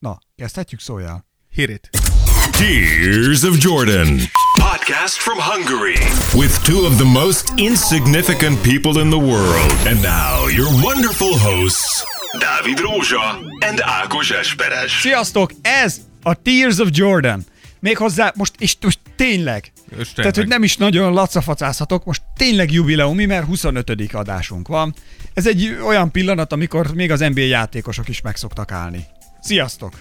Na, kezdhetjük szóljál. Hit it. Tears of Jordan. Podcast from Hungary. With two of the most insignificant people in the world. And now, your wonderful hosts, Dávid Rózsa and Ákos Esperes. Sziasztok, ez a Tears of Jordan. Méghozzá most, és most tényleg. tényleg. Tehát, hogy nem is nagyon lacafacázhatok, most tényleg jubileumi, mert 25. adásunk van. Ez egy olyan pillanat, amikor még az NBA játékosok is meg szoktak állni. Sziasztok!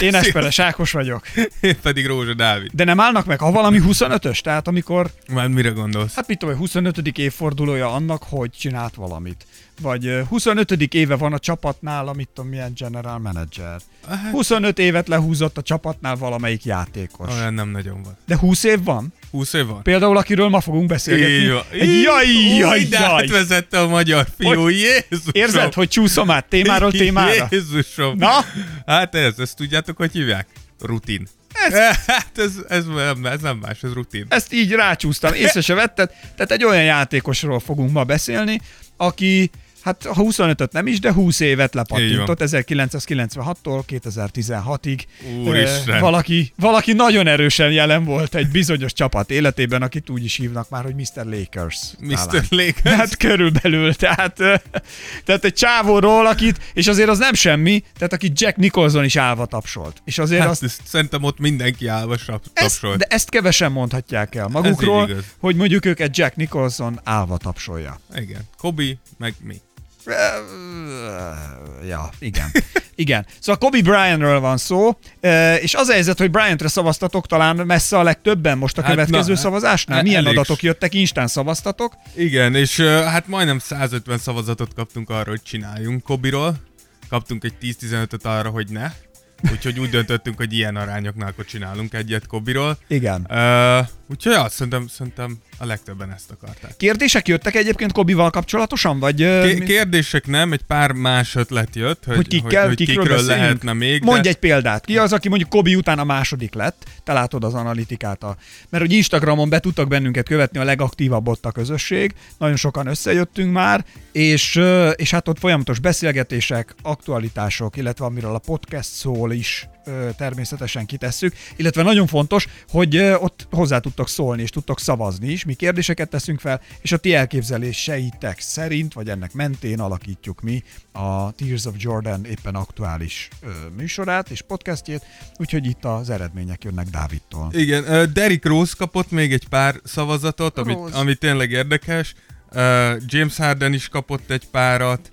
Én Esperes Ákos vagyok. Én pedig Rózsa Dávid. De nem állnak meg, ha valami 25-ös, tehát amikor, Már mire gondolsz? hát mit tudom, 25. évfordulója annak, hogy csinált valamit. Vagy ö, 25. éve van a csapatnál, amit tudom, milyen general manager. 25 évet lehúzott a csapatnál valamelyik játékos. Olyan nem nagyon van. De 20 év van? 20 év van? Például, akiről ma fogunk beszélgetni. Így van. Egy jaj, jaj, de jaj. a magyar fiú, Hogy- Jézusom. Érzed, hogy csúszom át témáról témára? Jézusom. Na? Hát ez, ezt tudjátok, hogy hívják? Rutin. Ez- Hát ez, ez, nem, ez nem más, ez rutin. Ezt így rácsúsztam, észre se vetted. Tehát egy olyan játékosról fogunk ma beszélni, aki hát ha 25-öt nem is, de 20 évet lepattintott 1996-tól 2016-ig. Úristen. Valaki, valaki nagyon erősen jelen volt egy bizonyos csapat életében, akit úgy is hívnak már, hogy Mr. Lakers. Mr. talán. Lakers. Hát körülbelül, tehát, tehát egy csávóról, akit, és azért az nem semmi, tehát akit Jack Nicholson is állva tapsolt. És azért Hát azt, szerintem ott mindenki állva sap- ezt, tapsolt. de ezt kevesen mondhatják el magukról, hogy mondjuk őket Jack Nicholson állva tapsolja. Igen. Kobi, meg mi. Ja, igen. Igen. Szóval Kobe Bryantről van szó, és az a helyzet, hogy Bryantre szavaztatok talán messze a legtöbben most a Hát következő na, szavazásnál. hát Milyen elég adatok jöttek? Instán szavaztatok. Igen, és hát majdnem 150 szavazatot kaptunk arra, hogy csináljunk Kobiról. Kaptunk egy 10-15-öt arra, hogy ne. Úgyhogy úgy döntöttünk, hogy ilyen arányoknál akkor csinálunk egyet Kobiról. Igen. Uh, úgyhogy azt szerintem, szerintem a legtöbben ezt akarták. Kérdések jöttek egyébként Kobival kapcsolatosan? Vagy, mi- kérdések nem, egy pár más ötlet jött, hogy, hogy kikkel, hogy, hogy kikről, kikről beszéljünk? lehetne még. Mondj de... egy példát. Ki az, aki mondjuk Kobi után a második lett? Te látod az analitikát. A... Mert hogy Instagramon be tudtak bennünket követni a legaktívabb ott a közösség. Nagyon sokan összejöttünk már, és, és hát ott folyamatos beszélgetések, aktualitások, illetve amiről a podcast szól is természetesen kitesszük, illetve nagyon fontos, hogy ott hozzá tudtok szólni, és tudtok szavazni is. Mi kérdéseket teszünk fel, és a ti elképzeléseitek szerint, vagy ennek mentén alakítjuk mi a Tears of Jordan éppen aktuális műsorát és podcastjét, úgyhogy itt az eredmények jönnek Dávidtól. Igen, Derrick Rose kapott még egy pár szavazatot, ami, Rose. ami tényleg érdekes. James Harden is kapott egy párat,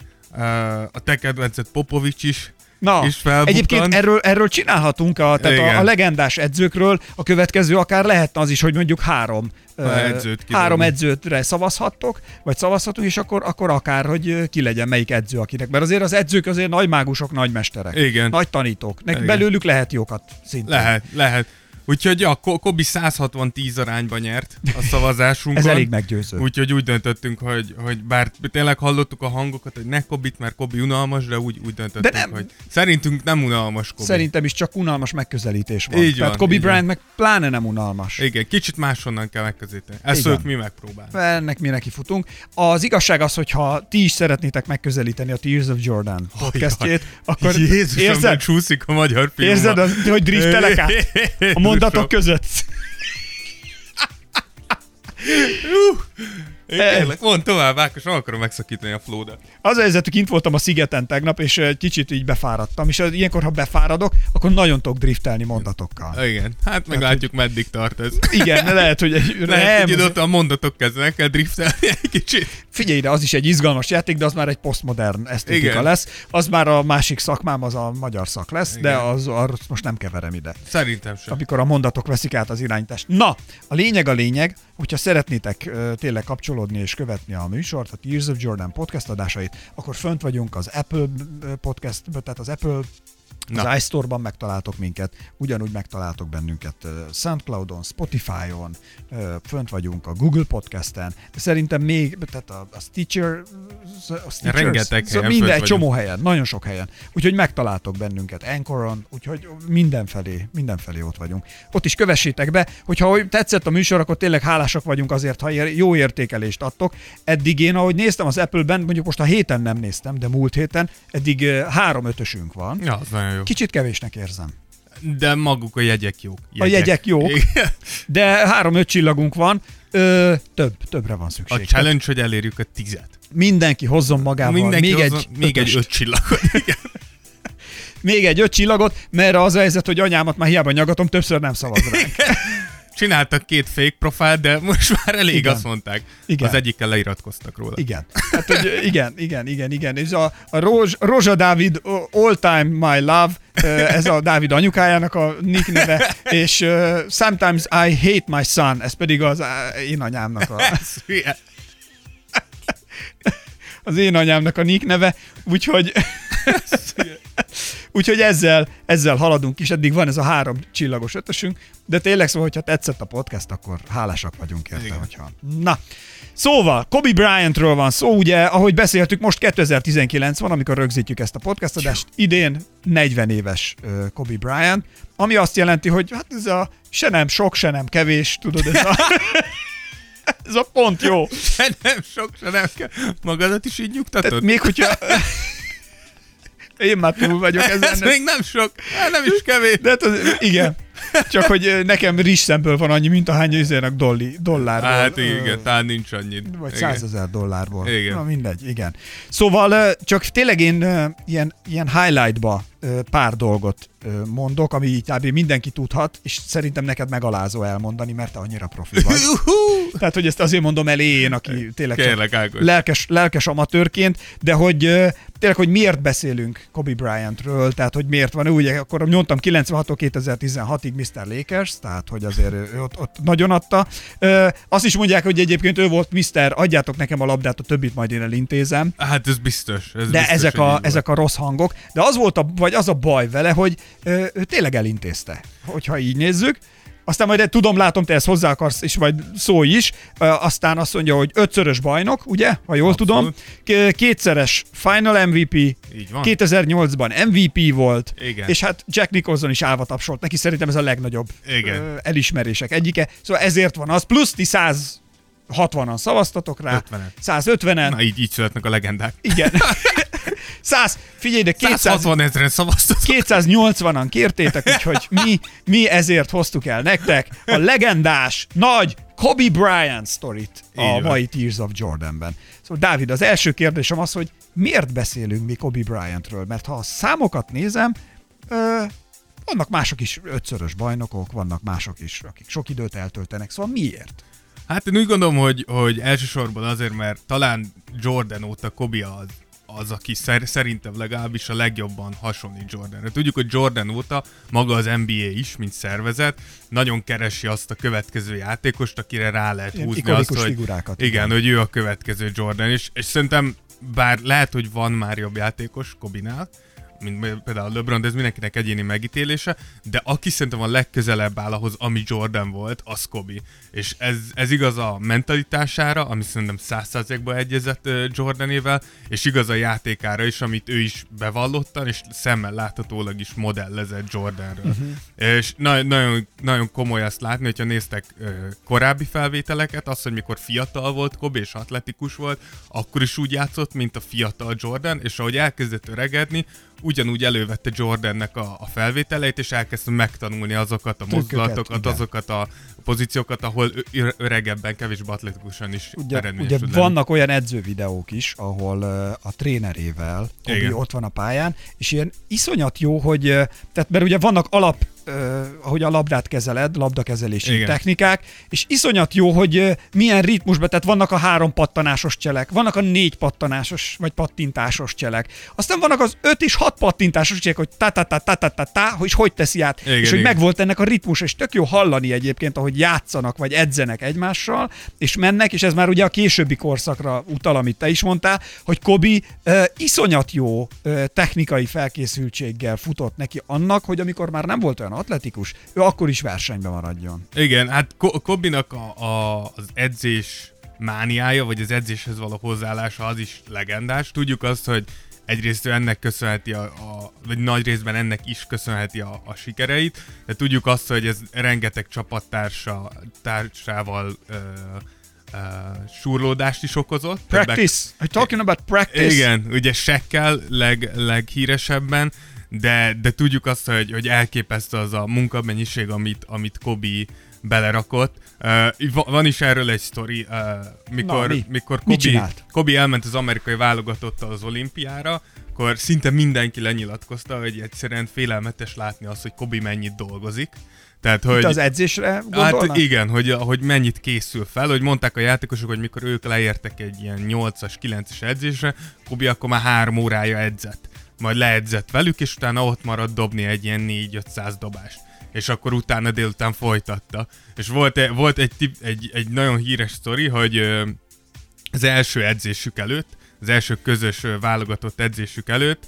a te kedvenced Popovics is. Na, felbukkant. egyébként erről, erről csinálhatunk, a, tehát a, Igen. a legendás edzőkről, a következő akár lehetne az is, hogy mondjuk három, ö, edzőt kidobni. három edzőtre szavazhattok, vagy szavazhatunk, és akkor, akkor akár, hogy ki legyen melyik edző akinek. Mert azért az edzők azért nagy mágusok, nagy mesterek. Igen. Nagy tanítók. Nek Igen. belőlük lehet jókat szintén. Lehet, lehet. Úgyhogy Ko- Kobi 160-10 arányban nyert a szavazásunkon. Ez elég meggyőző. Úgyhogy úgy döntöttünk, hogy, hogy bár tényleg hallottuk a hangokat, hogy ne Kobit, mert Kobi unalmas, de úgy, úgy döntöttünk, De nem. hogy szerintünk nem unalmas Kobi. Szerintem is csak unalmas megközelítés van. Így van, van. Bryant meg pláne nem unalmas. Igen, kicsit máshonnan kell megközelíteni. Ezt ők mi megpróbálunk. ennek mi neki futunk. Az igazság az, hogyha ti is szeretnétek megközelíteni a Tears of Jordan podcastjét, akkor Jézusom, érzed, csúszik a magyar film. érzed az, hogy driftelek át a mondatok között? Kérlek, mondd tovább, Ákos, nem akarom megszakítani a flódat. Az a helyzet, hogy kint voltam a szigeten tegnap, és egy kicsit így befáradtam, és ilyenkor, ha befáradok, akkor nagyon tudok driftelni mondatokkal. Igen, hát meglátjuk, meddig tart ez. Igen, lehet, hogy egy, Lehet, hogy nem, ott a mondatok kezdenek el driftelni egy kicsit. Figyelj ide, az is egy izgalmas játék, de az már egy posztmodern esztétika Igen. lesz. Az már a másik szakmám, az a magyar szak lesz, de Igen. az, arra most nem keverem ide. Szerintem sem. amikor a mondatok veszik át az irányítást. Na, a lényeg a lényeg, hogyha szeretnétek ö, tényleg kapcsolódni és követni a műsort, a Tears of Jordan podcast adásait, akkor fönt vagyunk az Apple ö, podcast, tehát az Apple Na. Az iStore-ban megtaláltok minket, ugyanúgy megtaláltok bennünket Soundcloudon, Spotify-on, fönt vagyunk a Google Podcast-en, szerintem még, tehát a, a Stitcher, a Stitcher Rengeteg helyen minden, egy csomó helyen, nagyon sok helyen. Úgyhogy megtaláltok bennünket Anchoron, úgyhogy mindenfelé, mindenfelé ott vagyunk. Ott is kövessétek be, hogyha hogy tetszett a műsor, akkor tényleg hálásak vagyunk azért, ha jó értékelést adtok. Eddig én, ahogy néztem az Apple-ben, mondjuk most a héten nem néztem, de múlt héten, eddig három ötösünk van. Ja, az nagyon jó. Jó. Kicsit kevésnek érzem. De maguk a jegyek jók. A jegyek jók. Igen. De három-öt csillagunk van, ö, több, többre van szükség. A challenge, hogy elérjük a tizet. Mindenki hozzon magával Mindenki még, hozzon, egy még egy öt csillagot. Igen. még egy öt csillagot, mert az a helyzet, hogy anyámat már hiába nyagatom, többször nem szavaz ránk. Csináltak két fake profile, de most már elég, Igen. azt mondták. Igen. Az egyikkel leiratkoztak róla. Igen. Hát, hogy igen, igen, igen, igen. És a, a Rózs, Rózsa Dávid All Time My Love, ez a Dávid anyukájának a nick neve, és uh, Sometimes I Hate My Son, ez pedig az uh, én anyámnak a, az én anyámnak a nick neve, úgyhogy úgyhogy ezzel, ezzel haladunk is, eddig van ez a három csillagos ötösünk, de tényleg szóval, hogyha tetszett a podcast, akkor hálásak vagyunk érte, Igen. hogyha... Na, Szóval, Kobe Bryantről van szó, ugye, ahogy beszéltük, most 2019 van, amikor rögzítjük ezt a podcast adást. Idén 40 éves Kobe Bryant, ami azt jelenti, hogy hát ez a se nem sok, se nem kevés, tudod, ez a, ez a pont jó. Se nem sok, se nem kell. Magadat is így Tehát nyugtatod? még hogyha... Én már túl vagyok ezen. Ez még nem sok, nem is kevés. De hát az, igen. Csak hogy nekem rizszemből van annyi, mint ahány izének dolli, dollárból. Hát igen, talán nincs annyit. Vagy százezer dollárból. Igen. Na mindegy, igen. Szóval csak tényleg én ilyen, ilyen highlightba pár dolgot mondok, ami így kb. mindenki tudhat, és szerintem neked megalázó elmondani, mert te annyira profi vagy. Tehát, hogy ezt azért mondom el én, aki tényleg Kérlek, Ákos. lelkes, lelkes amatőrként, de hogy tényleg, hogy miért beszélünk Kobe Bryantről, tehát hogy miért van, ugye akkor mondtam 96-tól 2016-ig Mr. Lakers, tehát hogy azért ott, ott nagyon adta. Azt is mondják, hogy egyébként ő volt Mr. adjátok nekem a labdát, a többit majd én elintézem. Hát ez biztos. Ez De biztos, ezek a, ezek a rossz hangok. De az volt a, vagy az a baj vele, hogy ö, ő tényleg elintézte, hogyha így nézzük. Aztán majd tudom, látom, te ezt hozzá akarsz, és majd szólj is. Ö, Aztán azt mondja, hogy ötszörös bajnok, ugye, ha jól Abszolút. tudom. K- Kétszeres Final MVP, Így van. 2008-ban MVP volt, Igen. és hát Jack Nicholson is állva tapsolt. Neki szerintem ez a legnagyobb Igen. ö, elismerések egyike. Szóval ezért van az. Plusz ti 160-an szavaztatok rá, 50-en. 150-en. Na így, így születnek a legendák. Igen. 100, figyelj, de 200, 160 ezeren szavaztatok. 280-an kértétek, úgyhogy mi, mi ezért hoztuk el nektek a legendás, nagy Kobe Bryant sztorit a Így mai Tears of Jordanben. Szóval Dávid, az első kérdésem az, hogy miért beszélünk mi Kobe Bryantről? Mert ha a számokat nézem, ö, vannak mások is ötszörös bajnokok, vannak mások is, akik sok időt eltöltenek, szóval miért? Hát én úgy gondolom, hogy, hogy elsősorban azért, mert talán Jordan óta Kobe az, az, aki szer, szerintem legalábbis a legjobban hasonlít Jordanre. Tudjuk, hogy Jordan óta maga az NBA is, mint szervezet, nagyon keresi azt a következő játékost, akire rá lehet Ilyen húzni azt, hogy, figurákat, Igen, igen. hogy ő a következő Jordan, és, és szerintem bár lehet, hogy van már jobb játékos Kobinál, mint például LeBron, de ez mindenkinek egyéni megítélése, de aki szerintem a legközelebb áll ahhoz, ami Jordan volt, az Kobe. És ez, ez igaz a mentalitására, ami szerintem százszázalékban egyezett Jordanével, és igaz a játékára is, amit ő is bevallottan, és szemmel láthatólag is modellezett Jordanről. Uh-huh. És na- nagyon, nagyon komoly azt látni, hogyha néztek korábbi felvételeket, az, hogy mikor fiatal volt Kobe és atletikus volt, akkor is úgy játszott, mint a fiatal Jordan, és ahogy elkezdett öregedni, ugyanúgy elővette Jordannek a, a felvételeit, és elkezdte megtanulni azokat a Trükköket, mozdulatokat, igen. azokat a pozíciókat, ahol öregebben, kevésbé atletikusan is Ugye, ugye tud lenni. vannak olyan edzővideók is, ahol a trénerével Igen. ott van a pályán, és ilyen iszonyat jó, hogy, tehát mert ugye vannak alap, uh, ahogy a labdát kezeled, labdakezelési Igen. technikák, és iszonyat jó, hogy uh, milyen ritmusban, tehát vannak a három pattanásos cselek, vannak a négy pattanásos, vagy pattintásos cselek, aztán vannak az öt és hat pattintásos cselek, hogy ta ta ta ta ta ta ta hogy hogy teszi át, Igen, és hogy igen. megvolt ennek a ritmus, és tök jó hallani egyébként, ahogy játszanak, vagy edzenek egymással, és mennek, és ez már ugye a későbbi korszakra utal, amit te is mondtál, hogy Kobi uh, iszonyat jó uh, technikai felkészültséggel futott neki annak, hogy amikor már nem volt olyan atletikus, ő akkor is versenyben maradjon. Igen, hát Ko- Kobinak a, a, az edzés mániája, vagy az edzéshez való hozzáállása az is legendás. Tudjuk azt, hogy egyrészt ő ennek köszönheti, a, a, vagy nagy részben ennek is köszönheti a, a sikereit, de tudjuk azt, hogy ez rengeteg csapattársa társával ö, ö, surlódást is okozott. Többek- Practice! Are you talking about practice? igen, ugye Sekkel leg, leghíresebben, de, de tudjuk azt, hogy, hogy elképesztő az a munkamennyiség, amit, amit Kobi belerakott. Uh, van is erről egy sztori, uh, mikor, Na, mi? mikor Kobi? Kobi elment az amerikai válogatottal az olimpiára, akkor szinte mindenki lenyilatkozta, hogy egyszerűen félelmetes látni azt, hogy Kobi mennyit dolgozik. Tehát, hogy... Itt az edzésre gondolnak? Hát igen, hogy, hogy mennyit készül fel, hogy mondták a játékosok, hogy mikor ők leértek egy ilyen 8-as, 9-es edzésre, Kobi akkor már három órája edzett. Majd leedzett velük, és utána ott maradt dobni egy ilyen 4-500 dobást. És akkor utána délután folytatta. És volt, e- volt egy, tip, egy, egy nagyon híres sztori, hogy az első edzésük előtt, az első közös válogatott edzésük előtt,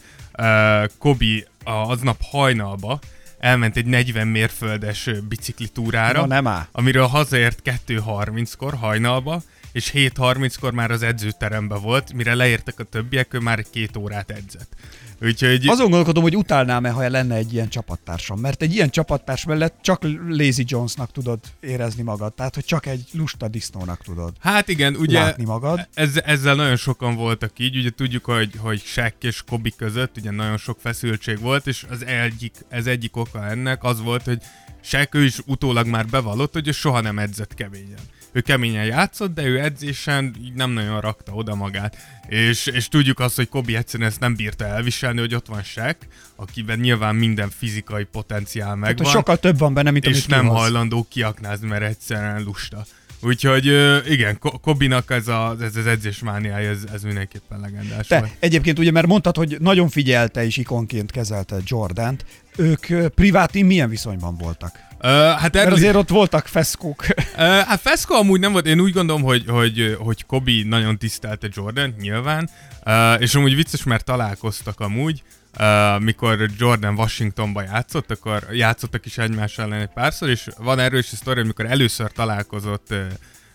Kobi aznap hajnalba elment egy 40 mérföldes biciklitúrára, Na, nem áll. amiről hazaért 2.30-kor hajnalba, és 7.30-kor már az edzőteremben volt, mire leértek a többiek, ő már egy két órát edzett. Úgyhogy... Azon gondolkodom, hogy utálnám-e, ha lenne egy ilyen csapattársam, mert egy ilyen csapattárs mellett csak Lazy Jonesnak tudod érezni magad, tehát hogy csak egy lusta disznónak tudod Hát igen, ugye látni magad. ez, ezzel nagyon sokan voltak így, ugye tudjuk, hogy, hogy Shaq és Kobi között ugye nagyon sok feszültség volt, és az egyik, ez egyik oka ennek az volt, hogy Shaq ő is utólag már bevallott, hogy soha nem edzett keményen. Ő keményen játszott, de ő edzésen így nem nagyon rakta oda magát. És, és tudjuk azt, hogy Kobi egyszerűen ezt nem bírta elviselni, hogy ott van Shaq, akiben nyilván minden fizikai potenciál Tehát, megvan hogy sokkal több van benne, mint és nem kihoz. hajlandó kiaknázni, mert egyszerűen lusta. Úgyhogy igen, Ko- Kobinak ez, a, ez az edzésmániája, ez, ez mindenképpen legendás Te volt. egyébként ugye, mert mondtad, hogy nagyon figyelte és ikonként kezelte Jordant, ők priváti milyen viszonyban voltak? Ö, hát Mert erről, azért ott voltak feszkók. Ö, hát Fesco amúgy nem volt, én úgy gondolom, hogy, hogy, hogy Kobi nagyon tisztelte Jordan, nyilván, uh, és amúgy vicces, mert találkoztak amúgy, uh, mikor Jordan Washingtonba játszott, akkor játszottak is egymás ellen egy párszor, és van a sztori, amikor először találkozott uh,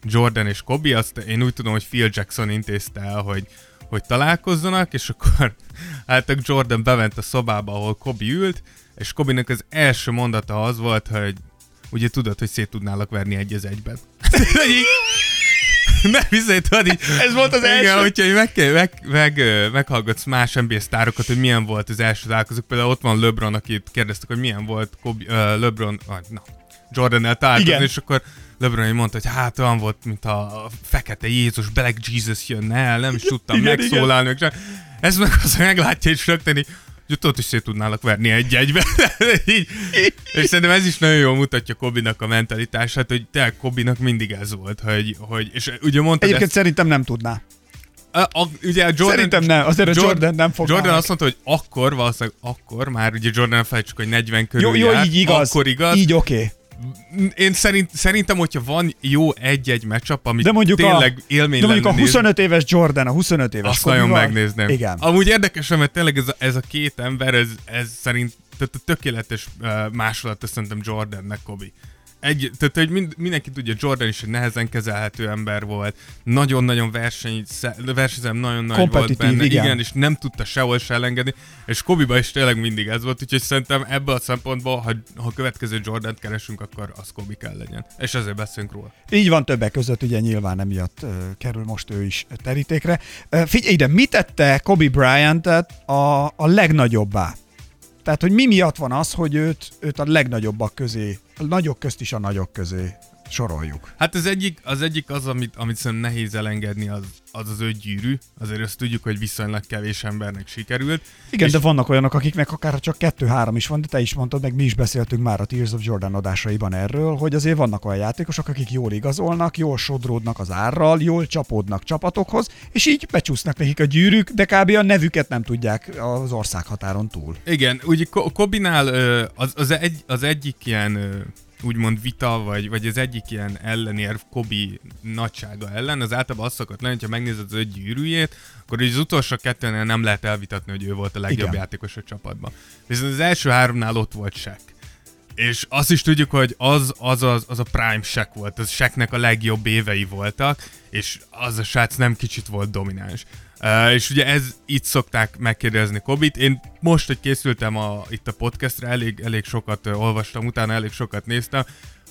Jordan és Kobi, azt én úgy tudom, hogy Phil Jackson intézte el, hogy hogy találkozzanak, és akkor hát Jordan bement a szobába, ahol Kobi ült, és Kobinak az első mondata az volt, hogy ugye tudod, hogy szét tudnálak verni egy az egyben. Nem hiszed, tudod így. Ez volt az Igen, első? hogyha meg, kell- meg, meg, meghallgatsz más NBA sztárokat, hogy milyen volt az első találkozók. Például ott van LeBron, akit kérdeztek, hogy milyen volt Kobe, uh, LeBron, vagy na, Jordan-el találkozni, és akkor LeBron így mondta, hogy hát olyan volt, mint a fekete Jézus, Black Jesus jönne el, nem is tudtam Igen, megszólalni. Igen. Ez meg az, hogy meglátja, és rögtön így, hogy ott is szét tudnálak verni egy-egybe. így. És szerintem ez is nagyon jól mutatja Kobinak a mentalitását, hogy te Kobinak mindig ez volt, hogy, hogy és ugye mondtad Egyébként ezt, szerintem nem tudná. a, a, ugye a Jordan, Szerintem nem, azért a Jordan nem fog Jordan azt mondta, hogy akkor, valószínűleg akkor már, ugye Jordan felejtsük, hogy 40 körül Jó, jó, jár, így igaz. akkor igaz. Így oké. Okay. Én szerint, szerintem, hogyha van jó egy-egy meccsap, amit De mondjuk, tényleg a, élmény de mondjuk a lenne nézni, 25 éves Jordan, a 25 éves azt nagyon megnézném. Igen. Amúgy érdekes, mert tényleg ez a, ez a két ember, ez, ez szerint tehát a tökéletes uh, másolata szerintem Jordannek Kobi. Egy, tehát, hogy mind, mindenki tudja, Jordan is egy nehezen kezelhető ember volt, nagyon-nagyon verseny, versenyzem nagyon nagy volt benne, igen. igen, és nem tudta sehol se elengedni, és Kobiba is tényleg mindig ez volt, úgyhogy szerintem ebből a szempontból, ha, ha következő Jordan-t keresünk, akkor az Kobi kell legyen. És ezért beszélünk róla. Így van többek között, ugye nyilván emiatt uh, kerül most ő is terítékre. Uh, figyelj ide, mi tette Kobe Bryant-et a, a legnagyobbá? Tehát, hogy mi miatt van az, hogy őt, őt a legnagyobbak közé, a nagyok közt is a nagyok közé soroljuk. Hát az egyik az, egyik az amit, amit szerintem nehéz elengedni, az, az az öt gyűrű. Azért azt tudjuk, hogy viszonylag kevés embernek sikerült. Igen, És- de vannak olyanok, akiknek akár csak kettő-három is van, de te is mondtad, meg mi is beszéltünk már a Tears of Jordan adásaiban erről, hogy azért vannak olyan játékosok, akik jól igazolnak, jól sodródnak az árral, jól csapódnak csapatokhoz, és így becsúsznak nekik a gyűrűk, de kb. a nevüket nem tudják az országhatáron túl. Igen, Ko- Kobinál az, az, egy, az egyik ilyen úgymond vita, vagy, vagy az egyik ilyen ellenérv Kobi nagysága ellen, az általában az szokott lenni, hogyha megnézed az öt gyűrűjét, akkor az utolsó kettőnél nem lehet elvitatni, hogy ő volt a legjobb Igen. játékos a csapatban. Viszont az első háromnál ott volt Shaq. És azt is tudjuk, hogy az, az, az, az a prime Shaq volt, az Shaqnek a legjobb évei voltak, és az a srác nem kicsit volt domináns. És ugye ez itt szokták megkérdezni Kobit. Én most, hogy készültem a, itt a podcastra, elég, elég sokat olvastam, utána elég sokat néztem.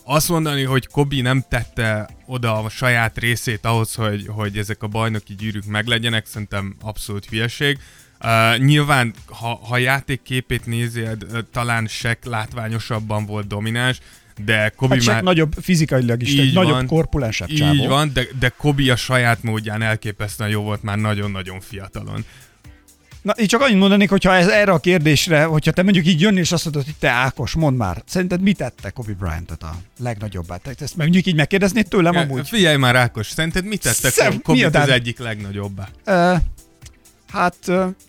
Azt mondani, hogy Kobi nem tette oda a saját részét ahhoz, hogy, hogy ezek a bajnoki gyűrűk meglegyenek, szerintem abszolút hülyeség. Uh, nyilván, ha, ha játékképét nézed, uh, talán Sek látványosabban volt domináns, de Kobi hát már... nagyobb fizikailag is, egy nagyobb korpulensebb csávó. Így van, de, de Kobi a saját módján elképesztően jó volt már nagyon-nagyon fiatalon. Na, én csak annyit mondanék, hogyha ez erre a kérdésre, hogyha te mondjuk így jönni és azt mondod, hogy te Ákos, mondd már, szerinted mit tette Kobe Bryant-et a legnagyobbát? Ezt mondjuk így megkérdeznéd tőlem ja, amúgy? Figyelj már Ákos, szerinted mit tette Szem, Kobe az egyik legnagyobbá? Uh, Hát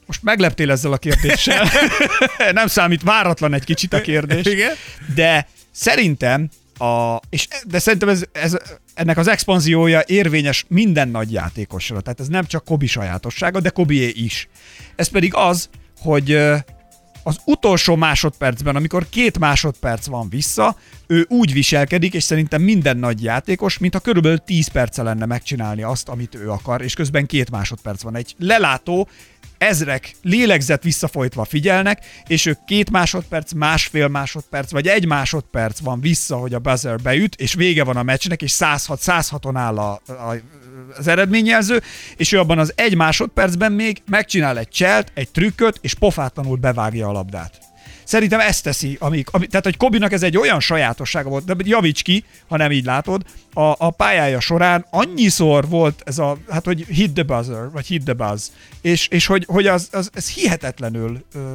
most megleptél ezzel a kérdéssel. Nem számít, váratlan egy kicsit a kérdés. Igen? De szerintem a, és, de szerintem ez, ez, ennek az expanziója érvényes minden nagy játékosra. Tehát ez nem csak Kobi sajátossága, de Kobié is. Ez pedig az, hogy az utolsó másodpercben, amikor két másodperc van vissza, ő úgy viselkedik, és szerintem minden nagy játékos, mintha körülbelül 10 perce lenne megcsinálni azt, amit ő akar, és közben két másodperc van. Egy lelátó, ezrek lélegzet visszafolytva figyelnek, és ők két másodperc, másfél másodperc, vagy egy másodperc van vissza, hogy a buzzer beüt, és vége van a meccsnek, és 106, 106-on áll a, a, az eredményjelző, és ő abban az egy másodpercben még megcsinál egy cselt, egy trükköt, és pofátlanul bevágja a labdát. Szerintem ezt teszi, amik, ami, tehát hogy Kobinak ez egy olyan sajátossága volt, de javíts ki, ha nem így látod, a, a pályája során annyiszor volt ez a, hát hogy hit the buzzer, vagy hit the buzz, és, és hogy, hogy az, az, ez hihetetlenül ö,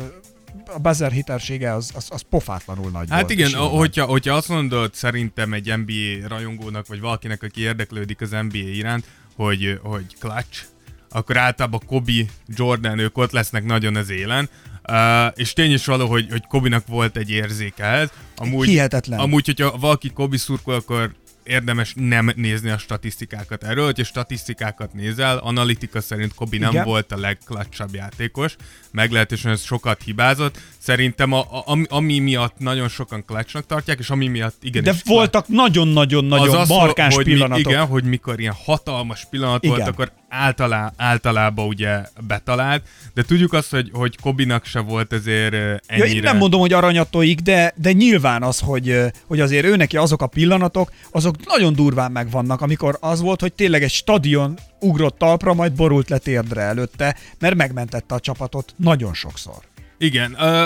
a buzzer hitelsége az, az, az pofátlanul nagy Hát volt, igen, hogyha, hogyha azt mondod szerintem egy NBA rajongónak, vagy valakinek, aki érdeklődik az NBA iránt, hogy, hogy clutch, akkor általában Kobe, Jordan, ők ott lesznek nagyon az élen. Uh, és tény is való, hogy, hogy Kobinak volt egy érzéke Amúgy, Hihetetlen. Amúgy, hogyha valaki Kobi szurkol, akkor érdemes nem nézni a statisztikákat erről, hogyha statisztikákat nézel, analitika szerint Kobi nem Igen. volt a legklatsabb játékos, meglehetősen ez sokat hibázott. Szerintem a, a, ami, ami miatt nagyon sokan klatchnak tartják, és ami miatt igen. De voltak nagyon-nagyon-nagyon az markáns hogy pillanatok. Mi, igen, hogy mikor ilyen hatalmas pillanat igen. volt, akkor általá, általában ugye betalált, de tudjuk azt, hogy, hogy Kobinak se volt ezért ennyire... Ja, én nem mondom, hogy aranyatóik, de, de nyilván az, hogy, hogy azért ő neki azok a pillanatok, azok nagyon durván megvannak, amikor az volt, hogy tényleg egy stadion ugrott talpra, majd borult le térdre előtte, mert megmentette a csapatot nagyon sokszor. Igen, uh,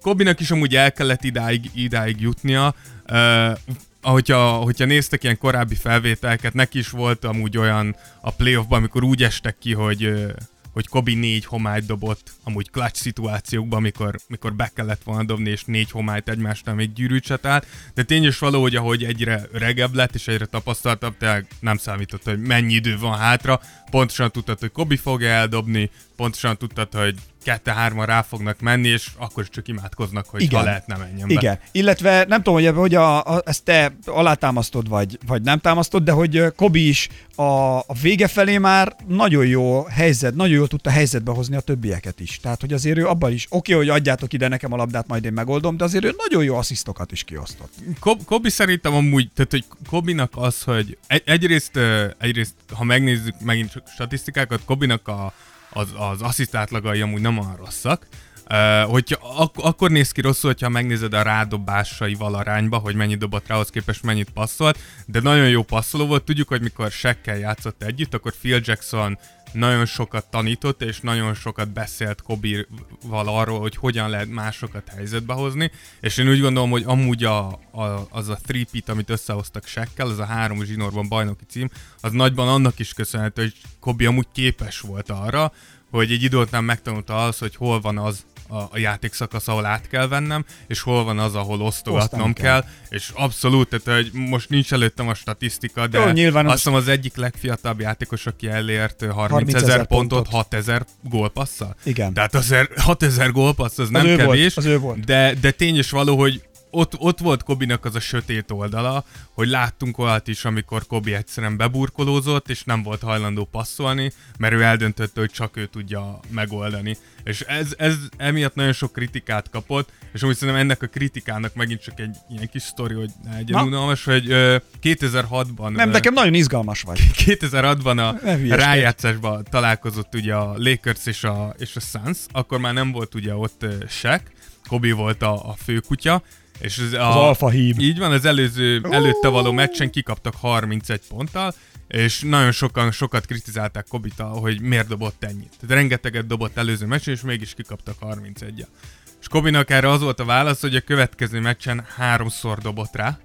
Kobinak is amúgy el kellett idáig, idáig jutnia, uh, ahogyha, hogyha néztek ilyen korábbi felvételket, neki is volt amúgy olyan a playoffban, amikor úgy estek ki, hogy hogy Kobi négy homályt dobott amúgy clutch szituációkban, amikor, mikor be kellett volna dobni, és négy homályt egymásnál még gyűrűt állt. De tény is való, hogy ahogy egyre öregebb lett, és egyre tapasztaltabb, tehát nem számított, hogy mennyi idő van hátra. Pontosan tudtad, hogy Kobi fogja eldobni, pontosan tudtad, hogy kette-hárman rá fognak menni, és akkor csak imádkoznak, hogy Igen. ha lehet, nem menjen be. Igen, illetve nem tudom, hogy, hogy a, a, ezt te alátámasztod, vagy, vagy nem támasztod, de hogy Kobi is a, a vége felé már nagyon jó helyzet, nagyon jól tudta helyzetbe hozni a többieket is. Tehát, hogy azért ő abban is, oké, okay, hogy adjátok ide nekem a labdát, majd én megoldom, de azért ő nagyon jó asszisztokat is kiosztott. Kob- Kobi szerintem amúgy, tehát hogy Kobinak az, hogy egy, egyrészt, egyrészt, ha megnézzük megint statisztikákat, Kobinak a az, az assziszt átlagai amúgy nem olyan rosszak. Uh, hogyha, ak- akkor néz ki rosszul, hogyha megnézed a rádobásaival arányba, hogy mennyit dobott rá, ahhoz képest mennyit passzolt, de nagyon jó passzoló volt. Tudjuk, hogy mikor Sekkel játszott együtt, akkor Phil Jackson nagyon sokat tanított, és nagyon sokat beszélt Kobi-val arról, hogy hogyan lehet másokat helyzetbe hozni, és én úgy gondolom, hogy amúgy a, a, az a three pit, amit összehoztak Sekkel, az a három zsinórban bajnoki cím, az nagyban annak is köszönhető, hogy Kobi amúgy képes volt arra, hogy egy idő után megtanulta az, hogy hol van az, a, a játékszakasz, ahol át kell vennem, és hol van az, ahol osztogatnom kell. kell. És abszolút, tehát hogy most nincs előttem a statisztika, de Jó, nyilván azt hiszem az egyik legfiatalabb játékos, aki elért 30 ezer pontot, pontot 6 ezer gólpasszal. Igen. Tehát azért 6 ezer gólpassz az, az nem kevés, volt, az ő volt. De, de tény is való, hogy ott, ott volt Kobinak az a sötét oldala, hogy láttunk olyat is, amikor Kobi egyszerűen beburkolózott, és nem volt hajlandó passzolni, mert ő eldöntötte, hogy csak ő tudja megoldani. És ez, ez emiatt nagyon sok kritikát kapott, és úgy szerintem ennek a kritikának megint csak egy ilyen kis sztori, hogy ne legyen unalmas, hogy ö, 2006-ban... Nem, nekem nagyon izgalmas vagy. 2006-ban a rájátszásban találkozott ugye a Lakers és a, és a Suns, akkor már nem volt ugye ott Shaq, Kobi volt a, a főkutya, és az, a, az alfa hív. Így van, az előző, előtte való meccsen kikaptak 31 ponttal, és nagyon sokan sokat kritizálták Kobita, hogy miért dobott ennyit. Tehát rengeteget dobott előző meccsen, és mégis kikaptak 31 -ja. És Kobinak erre az volt a válasz, hogy a következő meccsen háromszor dobott rá,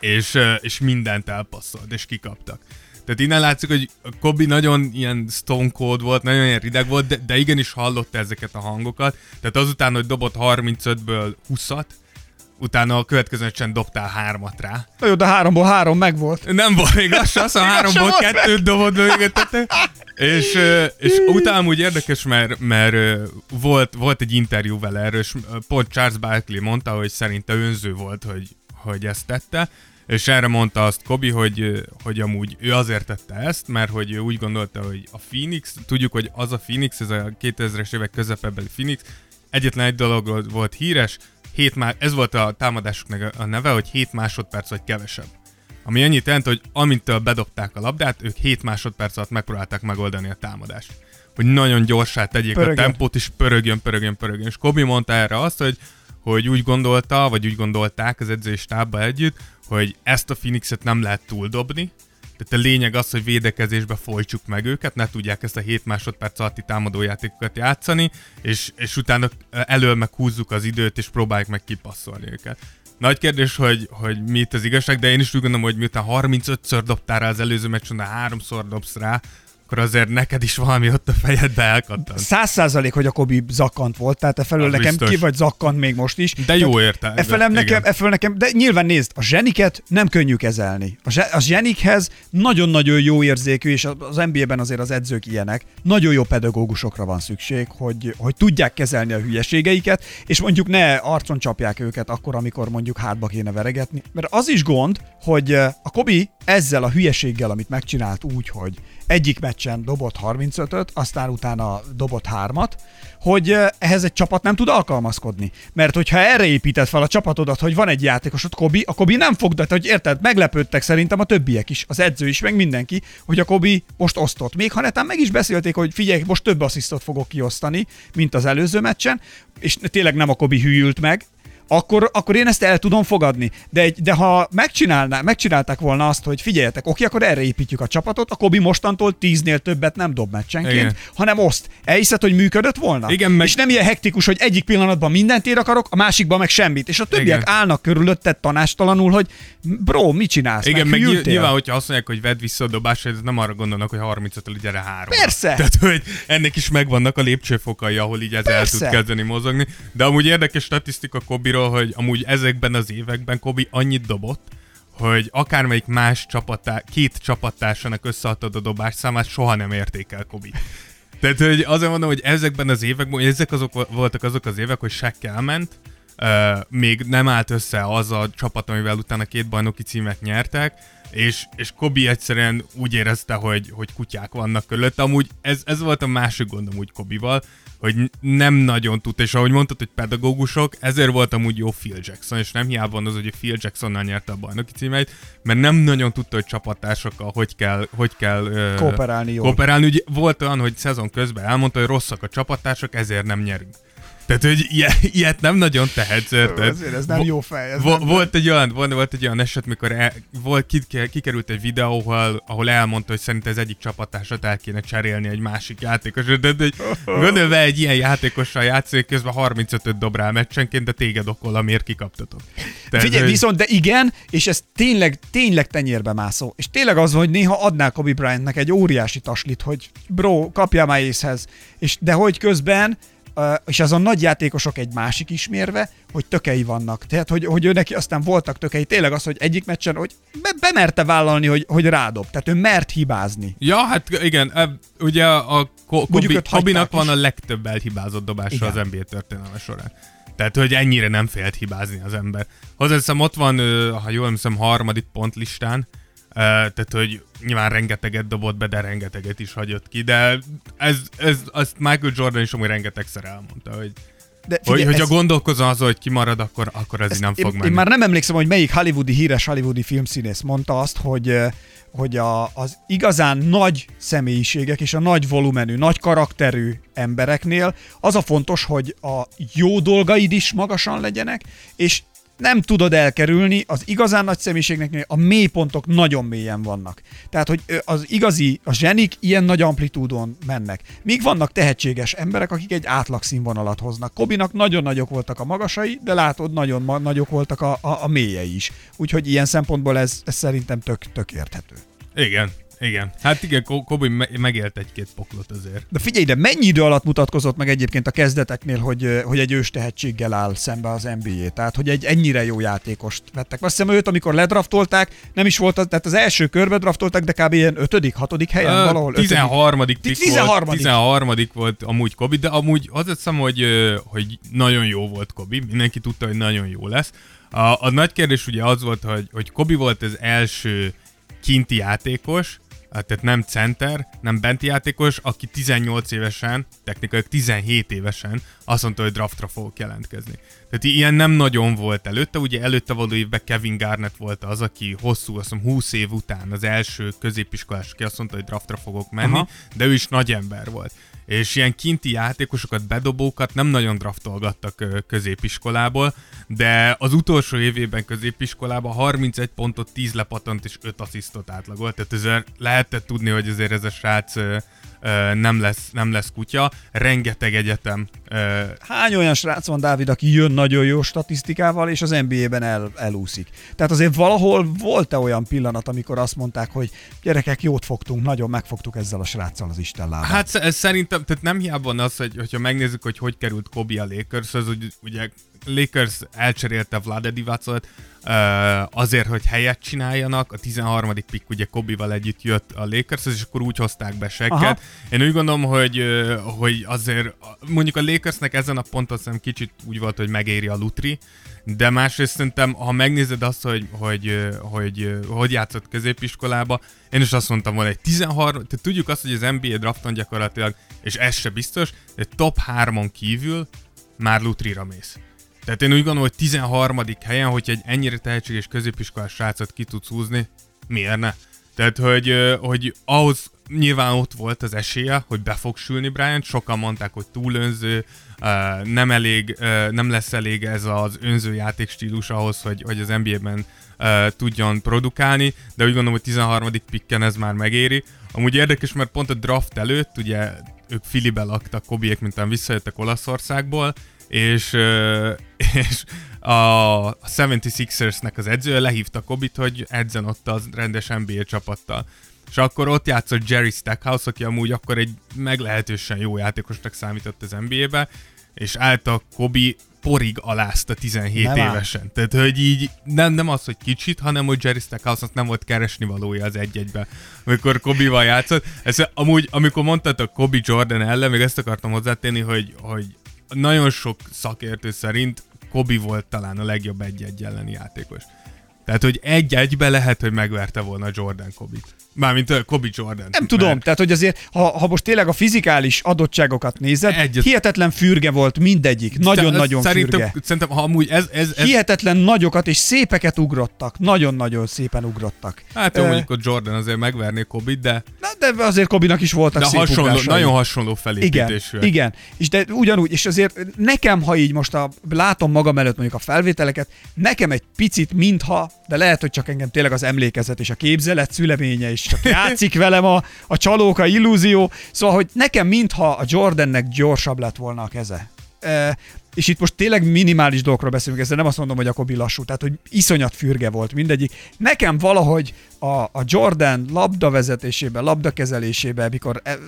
és, és mindent elpasszolt, és kikaptak. Tehát innen látszik, hogy Kobi nagyon ilyen stone cold volt, nagyon ilyen rideg volt, de, de igenis hallotta ezeket a hangokat. Tehát azután, hogy dobott 35-ből 20-at, utána a következő meccsen dobtál hármat rá. Na jó, de háromból három meg volt. Nem volt még az, azt a háromból kettőt dobott még és, és utána úgy érdekes, mert, mert volt, volt egy interjú vele erről, és pont Charles Barkley mondta, hogy szerinte önző volt, hogy, hogy ezt tette, és erre mondta azt Kobi, hogy, hogy amúgy ő azért tette ezt, mert hogy ő úgy gondolta, hogy a Phoenix, tudjuk, hogy az a Phoenix, ez a 2000-es évek közepebeli Phoenix, egyetlen egy dolog volt híres, 7 má- ez volt a támadásoknak a neve, hogy 7 másodperc vagy kevesebb. Ami annyit jelent, hogy amintől bedobták a labdát, ők 7 másodperc alatt megpróbálták megoldani a támadást. Hogy nagyon gyorsá tegyék Pörögön. a tempót, és pörögjön, pörögjön, pörögjön. És Kobi mondta erre azt, hogy, hogy úgy gondolta, vagy úgy gondolták az edzői stábba együtt, hogy ezt a Phoenixet nem lehet túldobni, tehát a lényeg az, hogy védekezésbe folytsuk meg őket, ne tudják ezt a 7 másodperc alatti támadójátékokat játszani, és, és utána elől meg húzzuk az időt, és próbáljuk meg kipasszolni őket. Nagy kérdés, hogy, hogy mi az igazság, de én is úgy gondolom, hogy miután 35-ször dobtál rá az előző meccsen, de háromszor dobsz rá, akkor azért neked is valami ott a fejedbe elkattant. Száz százalék, hogy a Kobi zakkant volt, tehát e felől nekem biztos. ki vagy zakkant még most is. De jó érte. E felem nekem, e nekem, de nyilván nézd, a zseniket nem könnyű kezelni. A, zse, a zsenikhez nagyon-nagyon jó érzékű, és az NBA-ben azért az edzők ilyenek, nagyon jó pedagógusokra van szükség, hogy, hogy tudják kezelni a hülyeségeiket, és mondjuk ne arcon csapják őket akkor, amikor mondjuk hátba kéne veregetni. Mert az is gond, hogy a Kobi ezzel a hülyeséggel, amit megcsinált úgy, hogy egyik meccsen dobott 35-öt, aztán utána dobott hármat, hogy ehhez egy csapat nem tud alkalmazkodni. Mert hogyha erre épített fel a csapatodat, hogy van egy játékosod, Kobi, a Kobi nem fog, de hogy érted, meglepődtek szerintem a többiek is, az edző is, meg mindenki, hogy a Kobi most osztott. Még ha netán meg is beszélték, hogy figyelj, most több asszisztot fogok kiosztani, mint az előző meccsen, és tényleg nem a Kobi hűült meg, akkor, akkor én ezt el tudom fogadni. De, egy, de ha megcsinálná, megcsinálták volna azt, hogy figyeljetek, oké, akkor erre építjük a csapatot, a Kobi mostantól tíznél többet nem dob meccsenként, Igen. hanem oszt. Elhiszed, hogy működött volna? Igen, meg... És nem ilyen hektikus, hogy egyik pillanatban mindent ér akarok, a másikban meg semmit. És a többiek Igen. állnak körülötted tanástalanul, hogy bro, mit csinálsz? Igen, meg, meg nyilván, hogyha azt mondják, hogy vedd vissza a dobás, ez nem arra gondolnak, hogy 35 gyere három. Persze! Tehát, hogy ennek is megvannak a lépcsőfokai, ahol így ez el tud kezdeni mozogni. De amúgy érdekes statisztika Kobiról, hogy amúgy ezekben az években Kobi annyit dobott, hogy akármelyik más csapatá, két csapattársának összeadtad a dobás számát, soha nem értékel Kobi. Tehát, hogy azért mondom, hogy ezekben az években, ezek azok voltak azok az évek, hogy Shaq elment, uh, még nem állt össze az a csapat, amivel utána két bajnoki címet nyertek, és, és Kobi egyszerűen úgy érezte, hogy, hogy kutyák vannak körülötte. Amúgy ez, ez volt a másik gondom úgy Kobival, hogy nem nagyon tudta, és ahogy mondtad, hogy pedagógusok, ezért volt amúgy jó Phil Jackson, és nem hiába van az, hogy Phil Jacksonnal nyerte a bajnoki címeit, mert nem nagyon tudta, hogy csapattársakkal hogy kell, hogy kell uh, kooperálni. Jól. kooperálni. Ugye volt olyan, hogy szezon közben elmondta, hogy rosszak a csapattársak, ezért nem nyerünk. Tehát, hogy ilyet, nem nagyon tehetsz, érted? Ezért ez nem vo- jó fej. Ez vo- nem volt, egy olyan, volt, volt egy olyan eset, mikor el, volt, kikerült egy videó, ahol, ahol elmondta, hogy szerint ez egyik csapattársat el kéne cserélni egy másik játékos. De, de gondolva egy ilyen játékossal játszik, közben 35-öt dob rá meccsenként, de téged okol, amiért kikaptatok. Tehát, Figyelj, hogy... viszont, de igen, és ez tényleg, tényleg tenyérbe mászó. És tényleg az, hogy néha adnál Kobe Bryantnek egy óriási taslit, hogy bro, kapjál már észhez. És, de hogy közben és az a nagy játékosok egy másik ismérve, hogy tökei vannak. Tehát, hogy, hogy ő neki aztán voltak tökei. Tényleg az, hogy egyik meccsen, hogy be, bemerte vállalni, hogy, hogy rádob. Tehát ő mert hibázni. Ja, hát igen. Ugye a Kobi, Kobinak van a legtöbb elhibázott dobása igen. az NBA történelme során. Tehát, hogy ennyire nem félt hibázni az ember. Hozzáteszem, ott van, ha jól hiszem, harmadik pontlistán, tehát, hogy nyilván rengeteget dobott be, de rengeteget is hagyott ki, de ez, ez azt Michael Jordan is amúgy rengetegszer elmondta, hogy de figyelj, hogy, hogyha ez... gondolkozom azon, hogy kimarad, akkor, akkor ez nem fog én, menni. Én már nem emlékszem, hogy melyik hollywoodi híres hollywoodi filmszínész mondta azt, hogy hogy a, az igazán nagy személyiségek és a nagy volumenű, nagy karakterű embereknél az a fontos, hogy a jó dolgaid is magasan legyenek, és nem tudod elkerülni, az igazán nagy személyiségnek a mélypontok nagyon mélyen vannak. Tehát, hogy az igazi, a zsenik ilyen nagy amplitúdon mennek. Míg vannak tehetséges emberek, akik egy átlag színvonalat hoznak. Kobinak nagyon nagyok voltak a magasai, de látod, nagyon ma- nagyok voltak a, a, a mélyei is. Úgyhogy ilyen szempontból ez, ez szerintem tök, tök érthető. Igen, igen. Hát igen, Kobi megélt egy-két poklot azért. De figyelj, de mennyi idő alatt mutatkozott meg egyébként a kezdeteknél, hogy, hogy egy ős tehetséggel áll szembe az NBA? Tehát, hogy egy ennyire jó játékost vettek. Azt hiszem őt, amikor ledraftolták, nem is volt, az, tehát az első körbe draftolták, de kb. ilyen ötödik, hatodik helyen uh, valahol. 13. Ötödik. 13. Volt, 13. volt amúgy Kobi, de amúgy az hiszem, hogy, hogy nagyon jó volt Kobi. Mindenki tudta, hogy nagyon jó lesz. A, a nagy kérdés ugye az volt, hogy, hogy Kobi volt az első kinti játékos, tehát nem center, nem benti játékos, aki 18 évesen, technikailag 17 évesen azt mondta, hogy draftra fogok jelentkezni. Tehát ilyen nem nagyon volt előtte, ugye előtte való évben Kevin Garnett volt az, aki hosszú, azt mondom, 20 év után az első középiskolás, aki azt mondta, hogy draftra fogok menni, Aha. de ő is nagy ember volt és ilyen kinti játékosokat, bedobókat nem nagyon draftolgattak középiskolából, de az utolsó évében középiskolában 31 pontot, 10 lepatant és 5 asszisztot átlagolt, tehát ezért lehetett tudni, hogy azért ez a srác nem lesz, nem lesz kutya. Rengeteg egyetem. Hány olyan srác van, Dávid, aki jön nagyon jó statisztikával, és az NBA-ben el, elúszik? Tehát azért valahol volt-e olyan pillanat, amikor azt mondták, hogy gyerekek, jót fogtunk, nagyon megfogtuk ezzel a sráccal az Isten lábát. Hát ez szerintem, tehát nem hiába van az, hogy, hogyha megnézzük, hogy hogy került Kobe a Lakers, az ugye Lakers elcserélte Vlade Divacot, azért, hogy helyet csináljanak. A 13. pick ugye Kobival együtt jött a Lakers, és akkor úgy hozták be Sekket. Én úgy gondolom, hogy, hogy azért mondjuk a Lakersnek ezen a ponton szerintem kicsit úgy volt, hogy megéri a Lutri, de másrészt szerintem, ha megnézed azt, hogy hogy, hogy, hogy játszott középiskolába, én is azt mondtam volna, egy 13, tehát tudjuk azt, hogy az NBA drafton gyakorlatilag, és ez se biztos, egy top 3-on kívül már Lutrira mész. Tehát én úgy gondolom, hogy 13. helyen, hogyha egy ennyire tehetséges középiskolás srácot ki tudsz húzni, miért ne? Tehát, hogy, hogy ahhoz nyilván ott volt az esélye, hogy be fog sülni Bryant, sokan mondták, hogy túlönző, nem elég, nem lesz elég ez az önző játékstílus ahhoz, hogy, hogy az NBA-ben tudjon produkálni, de úgy gondolom, hogy 13. pikken ez már megéri. Amúgy érdekes, mert pont a draft előtt, ugye ők Filibe laktak, Kobiek, mint visszajöttek Olaszországból, és, és a 76ersnek az edzője lehívta Kobit, hogy edzen ott az rendes NBA csapattal. És akkor ott játszott Jerry Stackhouse, aki amúgy akkor egy meglehetősen jó játékosnak számított az NBA-be, és által Kobi porig alázta 17 nem évesen. Áll. Tehát, hogy így nem, nem az, hogy kicsit, hanem hogy Jerry stackhouse nem volt keresni valója az egy-egybe, amikor Kobival játszott. Ez amúgy, amikor mondtad Kobi Jordan ellen, még ezt akartam hozzátenni, hogy, hogy nagyon sok szakértő szerint Kobi volt talán a legjobb egy-egy elleni játékos. Tehát, hogy egy-egybe lehet, hogy megverte volna Jordan Kobit. Mármint a Kobe Jordan. Nem tudom, mert... tehát hogy azért, ha, ha most tényleg a fizikális adottságokat nézed, Egyet... hihetetlen fürge volt mindegyik. Nagyon-nagyon szerintem, fürge. Szerintem, ha amúgy ez, ez, ez... Hihetetlen nagyokat és szépeket ugrottak. Nagyon-nagyon szépen ugrottak. Hát jó, uh, mondjuk a Jordan azért megverné Kobe, de... Na, de azért Kobinak is voltak de szép hasonló, ugrásai. Nagyon hasonló felépítésű. Igen, igen. És de ugyanúgy, és azért nekem, ha így most a, látom magam előtt mondjuk a felvételeket, nekem egy picit mintha, de lehet, hogy csak engem tényleg az emlékezet és a képzelet szüleménye is csak játszik velem a, a csalóka illúzió. Szóval, hogy nekem mintha a Jordannek gyorsabb lett volna a keze. E, és itt most tényleg minimális dolgokról beszélünk, ezzel nem azt mondom, hogy a Kobi lassú, tehát hogy iszonyat fürge volt mindegyik. Nekem valahogy a, a Jordan labda vezetésében, labda kezelésében, mikor e,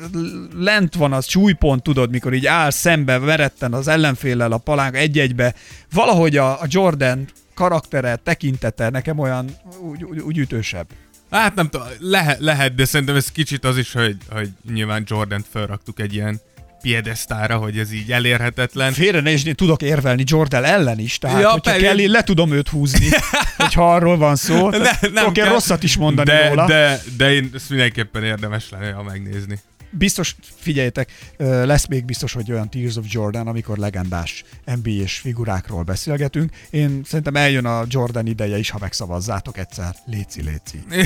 lent van az súlypont, tudod, mikor így áll szembe, veretten az ellenféllel a palánk egy-egybe, valahogy a, a Jordan karaktere, tekintete nekem olyan úgy, úgy, úgy ütősebb. Hát nem tudom, lehet, lehet, de szerintem ez kicsit az is, hogy, hogy nyilván Jordan felraktuk egy ilyen piedesztára, hogy ez így elérhetetlen. Félre ne is tudok érvelni Jordan ellen is, tehát ja, hogyha kell, én le tudom őt húzni, hogyha arról van szó. Ne, nem tudok én rosszat is mondani de, róla. De, de én ezt mindenképpen érdemes lenne, ha megnézni biztos, figyeljetek, lesz még biztos, hogy olyan Tears of Jordan, amikor legendás NBA-s figurákról beszélgetünk. Én szerintem eljön a Jordan ideje is, ha megszavazzátok egyszer. Léci, léci.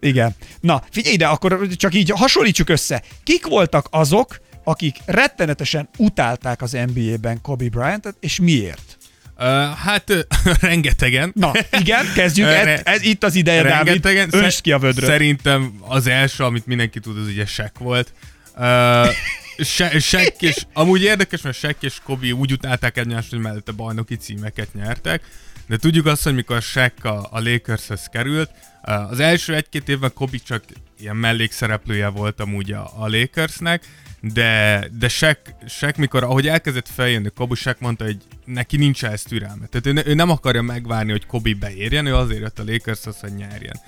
Igen. Na, figyelj ide, akkor csak így hasonlítsuk össze. Kik voltak azok, akik rettenetesen utálták az NBA-ben Kobe Bryant-et, és miért? Uh, hát rengetegen. Na, igen, kezdjük. Ez, ez itt az ideje, Dávid. Rengetegen. Öntsd ki a vödröt. Szerintem az első, amit mindenki tud, az ugye Shaq volt. Uh, Se- Shaq és, amúgy érdekes, mert Shaq és Kobe úgy utálták egymást, hogy mellette bajnoki címeket nyertek, de tudjuk azt, hogy mikor Shaq a, a Lakershez került, az első egy-két évben Kobe csak ilyen mellékszereplője volt amúgy a, a Lakersnek, de, de Shaq, Shaq, mikor, ahogy elkezdett feljönni, Kobe Shaq mondta, hogy neki nincs ez türelme. Tehát ő, ne- ő nem akarja megvárni, hogy Kobe beérjen, ő azért jött a Lakershoz, hogy nyerjen.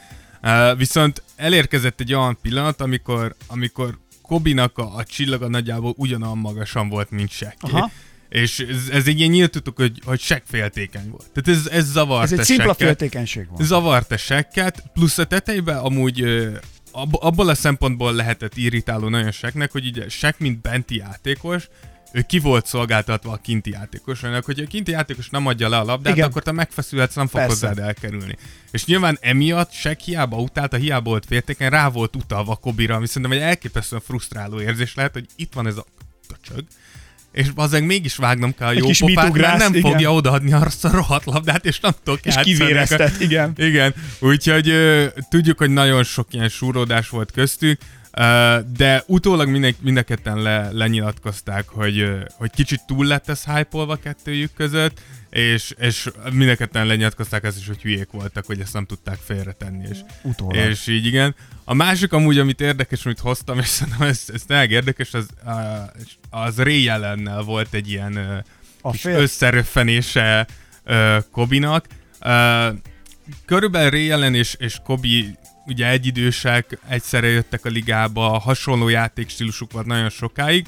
Uh, viszont elérkezett egy olyan pillanat, amikor, amikor Kobinak a, a csillaga nagyjából ugyanolyan magasan volt, mint. Aha. És ez, ez egy ilyen nyílt tudtuk, hogy, hogy Shaq féltékeny volt. Tehát ez, ez zavart Ez egy szimpla féltékenység volt. Zavart a sekket, plusz a tetejében amúgy ab, abból a szempontból lehetett irritáló nagyon seknek, hogy ugye sek, mint benti játékos, ő ki volt szolgáltatva a kinti játékosnak, hogy a kinti játékos nem adja le a labdát, Igen. Akkor te megfeszülhetsz, nem fog Persze. hozzád elkerülni. És nyilván emiatt Sek hiába utálta, hiába volt féltékeny, rá volt utalva Kobira, ami szerintem egy elképesztően frusztráló érzés lehet, hogy itt van ez a köcsög, és azért mégis vágnom kell a jó kis pofát, mert nem igen. fogja odaadni azt a rohadt labdát, és nem tudok És kivéreztet, igen. Igen, úgyhogy ö, tudjuk, hogy nagyon sok ilyen súródás volt köztük, de utólag mind, mind a ketten le, lenyilatkozták, hogy, hogy kicsit túl lett ez hype kettőjük között, és, és mind a ketten lenyilatkozták ezt is, hogy hülyék voltak, hogy ezt nem tudták félretenni. És, Utólag. és így igen. A másik amúgy, amit érdekes, amit hoztam, és szerintem ez, ez tényleg érdekes, az, az Ray Jelennel volt egy ilyen A kis fél- összeröffenése Kobinak. Körülbelül Ray Allen és, és Kobi ugye egyidősek, egyszerre jöttek a ligába, hasonló játékstílusuk volt nagyon sokáig,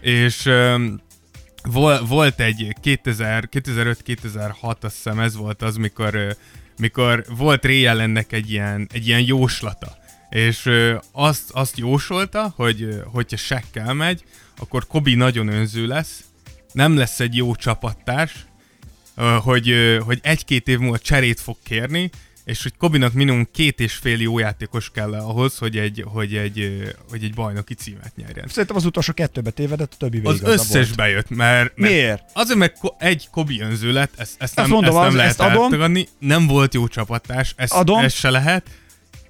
és vol, volt egy 2000, 2005-2006, azt hiszem ez volt az, mikor, mikor volt Ray Allennek egy ilyen, egy ilyen jóslata. És ö, azt, azt jósolta, hogy ö, hogyha sekkel megy, akkor Kobi nagyon önző lesz, nem lesz egy jó csapattárs, hogy, hogy egy-két év múlva cserét fog kérni, és hogy Kobinak minimum két és fél jó játékos kell ahhoz, hogy egy, hogy egy, hogy egy bajnoki címet nyerjen. Szerintem az utolsó kettőbe tévedett, a többi Az összes volt. bejött, mert, mert Miért? Azért, mert ko- egy Kobi önző lett, ezt, ezt nem, mondom, ezt nem az- lehet ezt adom. eltagadni, nem volt jó csapattárs, ezt, Adom. ez se lehet.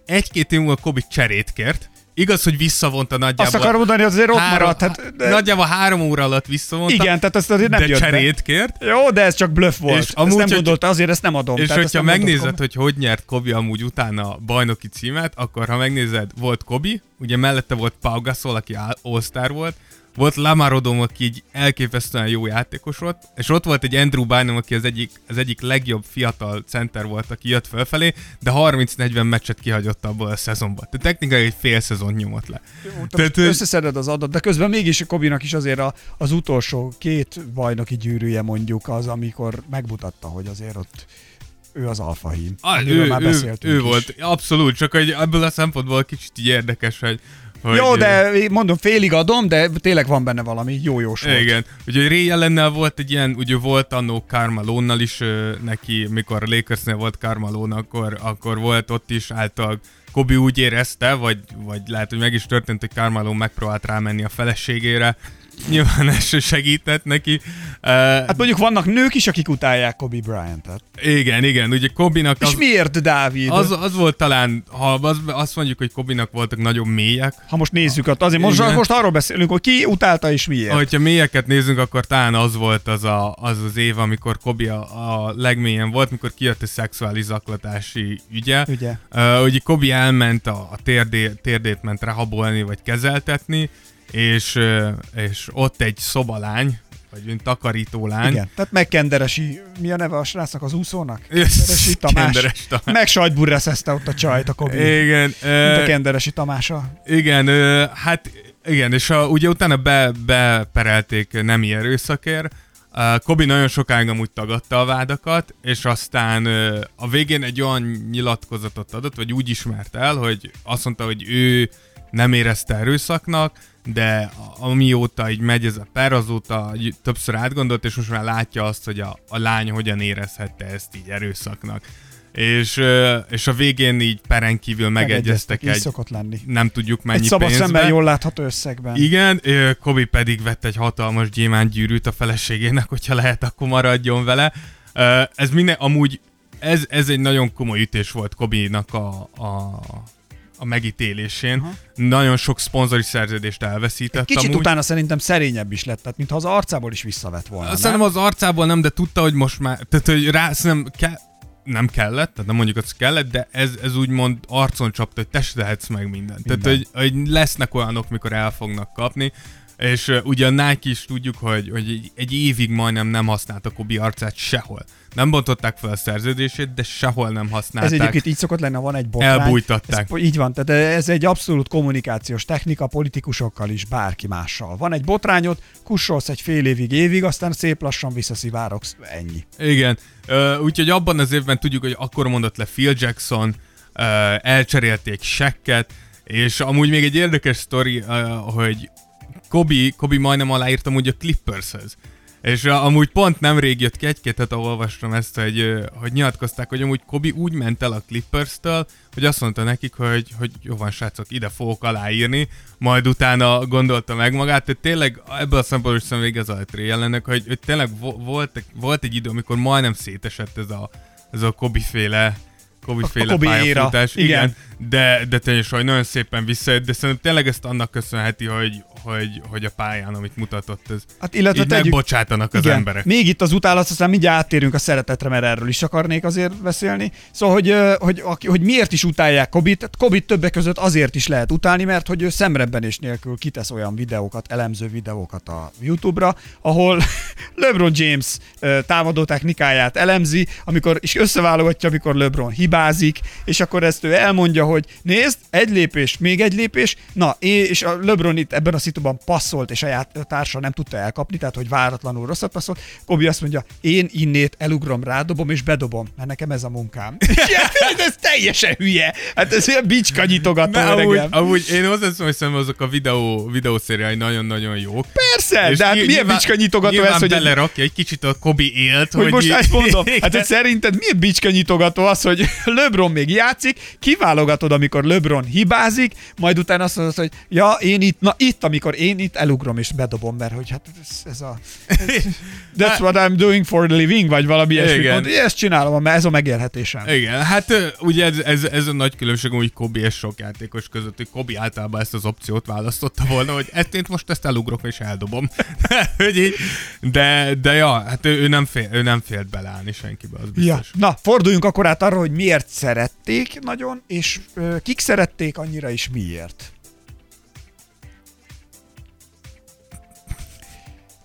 Egy-két év múlva Kobi cserét kért, Igaz, hogy visszavonta nagyjából... Azt akarom mondani, hogy azért ott három, maradt. Hát, de, Nagyjából három óra alatt visszavonta. igen, tehát ezt azért nem de jött cserét be. kért. Jó, de ez csak bluff volt. És amúgy, ezt nem gondolta, azért ezt nem adom. És Tehát hogyha megnézed, kom- hogy hogy nyert Kobi amúgy utána a bajnoki címet, akkor ha megnézed, volt Kobi, ugye mellette volt Pau Gasol, aki All-Star volt, volt Lamar Odom, aki egy elképesztően jó játékos volt, és ott volt egy Andrew Bynum, aki az egyik, az egyik legjobb fiatal center volt, aki jött felfelé, de 30-40 meccset kihagyott abból a szezonban. Tehát technikai egy fél szezon nyomott le. Jó, te Tehát, összeszeded az adat, de közben mégis a Kobinak is azért a, az utolsó két bajnoki gyűrűje mondjuk az, amikor megmutatta, hogy azért ott ő az alfahím. Ah, amiről ő, már ő, ő volt, abszolút, csak hogy ebből a szempontból kicsit így érdekes, hogy... hogy Jó, de mondom, félig adom, de tényleg van benne valami jó jó volt. Igen, ugye Ray ellennel volt egy ilyen, ugye volt annó Carmalónnal is ö, neki, mikor Lakersnél volt Carmalón, akkor, akkor volt ott is által Kobi úgy érezte, vagy, vagy lehet, hogy meg is történt, hogy Carmelo megpróbált rámenni a feleségére. Nyilván ez se segített neki. Uh, Hát mondjuk vannak nők is, akik utálják Kobe Bryant-et. igen, igen, ugye Kobinak És az, miért, Dávid? az, az volt talán, ha az, azt mondjuk, hogy Kobinak voltak nagyon mélyek, Ha most nézzük, ott azért most, Igen. most arról beszélünk, hogy ki utálta és miért. Ha mélyeket nézzünk, akkor talán az volt az a, az, az év, amikor Kobi a, a legmélyen volt, mikor kijött a szexuális zaklatási ügye. Ugye? Uh, ugye Kobi elment a, a térdé, térdét ment rabolni, vagy kezeltetni, és, és ott egy szobalány, vagy mint takarító lány. Igen. Tehát megkenderesi, mi a neve a srácnak az úszónak? Kenderesi Tamás. Kenderes Tamás. Meg sajtburreszezte ott a csajt a Kobi. Igen, Mint a Kenderesi Tamása. igen, hát igen, és a, ugye utána be, beperelték nemi erőszakért, Uh, Kobi nagyon sokáig amúgy tagadta a vádakat, és aztán a végén egy olyan nyilatkozatot adott, vagy úgy ismert el, hogy azt mondta, hogy ő nem érezte erőszaknak, de amióta így megy ez a per, azóta többször átgondolt, és most már látja azt, hogy a, a lány hogyan érezhette ezt így erőszaknak. És, és a végén így peren kívül megegyeztek egy, szokott lenni. nem tudjuk mennyi Egy szabad pénzbe. szemben jól látható összegben. Igen, Kobi pedig vett egy hatalmas gyűrűt a feleségének, hogyha lehet, akkor maradjon vele. Ez minden, amúgy ez, ez egy nagyon komoly ütés volt Kobinak a, a, a megítélésén. Aha. Nagyon sok szponzori szerződést elveszített Kicsit amúgy. utána szerintem szerényebb is lett, tehát mintha az arcából is visszavett volna. Szerintem nem? az arcából nem, de tudta, hogy most már, tehát hogy rá szerintem ke, nem kellett, tehát nem mondjuk azt kellett, de ez, ez úgymond arcon csapta, hogy te tehetsz meg mindent. Minden. Tehát, hogy, hogy lesznek olyanok, mikor el fognak kapni, és uh, ugye a Nike is tudjuk, hogy, hogy egy, egy évig majdnem nem használta Kobi arcát sehol. Nem bontották fel a szerződését, de sehol nem használták. Ez egyébként így szokott lenni, ha van egy botrány. Elbújtatták. Ez, így van, tehát ez egy abszolút kommunikációs technika politikusokkal is, bárki mással. Van egy botrányod, kussolsz egy fél évig, évig, aztán szép lassan visszaszivárogsz, ennyi. Igen, uh, úgyhogy abban az évben tudjuk, hogy akkor mondott le Phil Jackson, uh, elcserélték Shaq-et, és amúgy még egy érdekes sztori, hogy Kobi, Kobi majdnem aláírtam úgy a Clippershez. És amúgy pont nemrég jött ki egy-két hete olvastam ezt, hogy, hogy nyilatkozták, hogy amúgy Kobi úgy ment el a Clippers-től, hogy azt mondta nekik, hogy, hogy jó van srácok, ide fogok aláírni, majd utána gondolta meg magát, tehát tényleg ebből a szempontból is szerintem igazalt Ray Allennek, hogy, hogy tényleg vo- volt, volt egy idő, amikor majdnem szétesett ez a, ez a Kobi féle Kobi A- a féle Kobe pályafutás, igen. igen, de, de tényleg hogy nagyon szépen visszajött, de szerintem tényleg ezt annak köszönheti, hogy, hogy, hogy a pályán, amit mutatott, ez Hát illetve így tegyük, megbocsátanak az igen, emberek. Még itt az utálat, aztán mindjárt áttérünk a szeretetre, mert erről is akarnék azért beszélni. Szóval, hogy, hogy, hogy, hogy miért is utálják Kobit. Hát Kobit többek között azért is lehet utálni, mert hogy ő szemrebbenés nélkül kitesz olyan videókat, elemző videókat a YouTube-ra, ahol LeBron James támadó technikáját elemzi, amikor és összeválogatja, amikor LeBron hibázik, és akkor ezt ő elmondja, hogy nézd, egy lépés, még egy lépés, na, és a LeBron itt ebben a szituban passzolt, és a társa nem tudta elkapni, tehát hogy váratlanul rosszat passzolt. Kobi azt mondja, én innét elugrom, rádobom és bedobom, mert nekem ez a munkám. Ja, ez teljesen hülye. Hát ez ilyen bicskanyitogató Ne, amúgy, öregem. amúgy én hozzáteszem, hogy szerintem azok a videó, videószériái nagyon-nagyon jók. Persze, És de hát ny- milyen nyilván- bicskanyitogató nyilván ez, hogy belerakja egy kicsit a Kobi élt, hogy most így- ezt mondom, hát hogy szerinted milyen bicska nyitogató az, hogy LeBron még játszik, kiválogatod, amikor LeBron hibázik, majd utána azt mondod, hogy ja, én itt, na itt, amikor én itt elugrom és bedobom, mert hogy hát ez, ez a... That's what I'm doing for a living, vagy valami ilyesmi. Igen. Ezt csinálom, mert ez a megélhetésem. Igen, hát ugye ez, ez, ez a nagy különbség úgy Kobi és sok játékos között, hogy Kobi általában ezt az opciót választotta volna, hogy ezt én most ezt elugrok és eldobom. hogy így, de, de ja, hát ő, ő, nem fél, ő nem félt beleállni senkibe, az Ja. biztos. Na, forduljunk akkor át arra, hogy miért szerették nagyon, és ö, kik szerették annyira, és miért.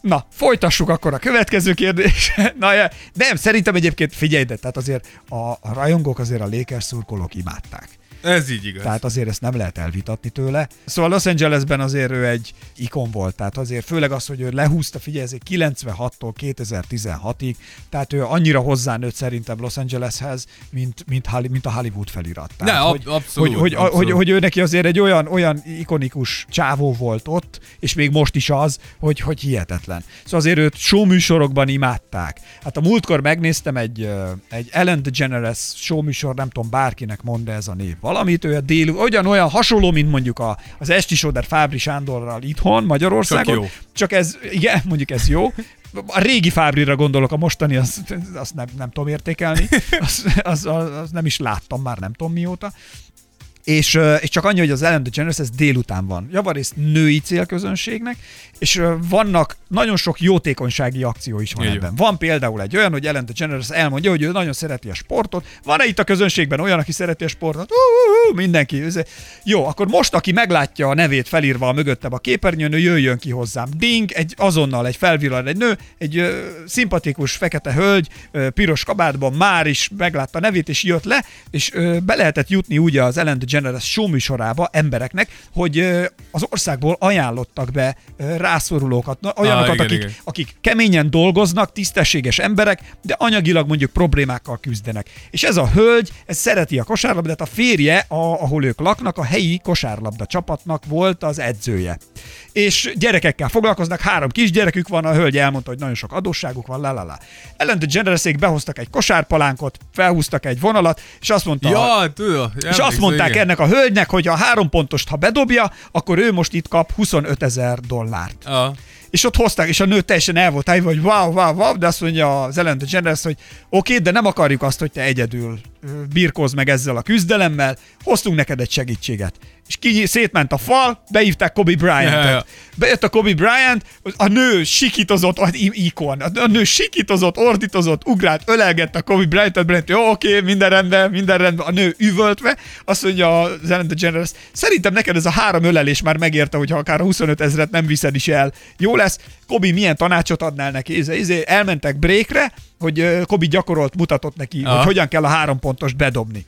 Na, folytassuk akkor a következő kérdés. Na, ja, nem, szerintem egyébként figyelj, de tehát azért a, a rajongók azért a Lakers szurkolók imádták. Ez így igaz. Tehát azért ezt nem lehet elvitatni tőle. Szóval Los Angelesben azért ő egy ikon volt, tehát azért főleg az, hogy ő lehúzta, figyelj, ezért 96-tól 2016-ig, tehát ő annyira hozzánőtt szerintem Los Angeleshez, mint, mint, mint a Hollywood felirat. Ne, Tehát, ab- abszolút, hogy, hogy, abszolút. Hogy, hogy, ő neki azért egy olyan, olyan ikonikus csávó volt ott, és még most is az, hogy, hogy hihetetlen. Szóval azért őt showműsorokban imádták. Hát a múltkor megnéztem egy, egy Ellen DeGeneres showműsor, nem tudom, bárkinek mond ez a név valamit, ő a dél, olyan, olyan hasonló, mint mondjuk a, az Esti Soder Fábri Sándorral itthon, Magyarországon. Csak jó. Csak ez, igen, mondjuk ez jó. A régi Fábrira gondolok, a mostani azt, azt nem, nem tudom értékelni, azt, az, az, az nem is láttam már nem tudom mióta. És, és csak annyi, hogy az Ellen DeGeneres ez délután van. Javarészt női célközönségnek, és vannak nagyon sok jótékonysági akció is van Így ebben. Van például egy olyan, hogy Ellen DeGeneres elmondja, hogy ő nagyon szereti a sportot. Van-e itt a közönségben olyan, aki szereti a sportot? Uh, mindenki. Jó, akkor most, aki meglátja a nevét felírva a mögöttem a képernyőn, ő jöjjön ki hozzám. Ding, egy azonnal egy felvillan egy nő, egy ö, szimpatikus fekete hölgy, ö, piros kabátban már is meglátta a nevét, és jött le, és ö, be lehetett jutni ugye az Ellen DeGeneres show műsorába embereknek, hogy az országból ajánlottak be rászorulókat, olyanokat, igen, akik, igen. akik keményen dolgoznak, tisztességes emberek, de anyagilag mondjuk problémákkal küzdenek. És ez a hölgy, ez szereti a kosárlabdát, a férje, a, ahol ők laknak, a helyi kosárlabda csapatnak volt az edzője. És gyerekekkel foglalkoznak, három kisgyerekük van, a hölgy elmondta, hogy nagyon sok adósságuk van, la la la. Ellen DeGeneresék behoztak egy kosárpalánkot, felhúztak egy vonalat, és azt mondta, Ja, tudom. és azt mondták ennek a hölgynek, hogy a három pontost, ha bedobja, akkor ő most itt kap 25 ezer dollárt. A, és ott hozták, és a nő teljesen el volt állva, hogy wow, wow, wow, de azt mondja az Ellen DeGeneres, hogy oké, okay, de nem akarjuk azt, hogy te egyedül birkóz meg ezzel a küzdelemmel, hoztunk neked egy segítséget. És ki szétment a fal, beívták Kobe Bryant-et. Yeah. Bejött a Kobe Bryant, a nő sikítozott, az ikon, a nő sikítozott, ordítozott, ugrált, ölelgette a Kobe Bryant-et, Bryant, jó, oké, minden rendben, minden rendben, a nő üvöltve, azt mondja a Ellen DeGeneres, szerintem neked ez a három ölelés már megérte, hogyha akár a 25 ezeret nem viszed is el. Jó lesz, Kobi milyen tanácsot adnál neki? Izé, izé, elmentek breakre, hogy Kobi gyakorolt, mutatott neki, Aha. hogy hogyan kell a három pontost bedobni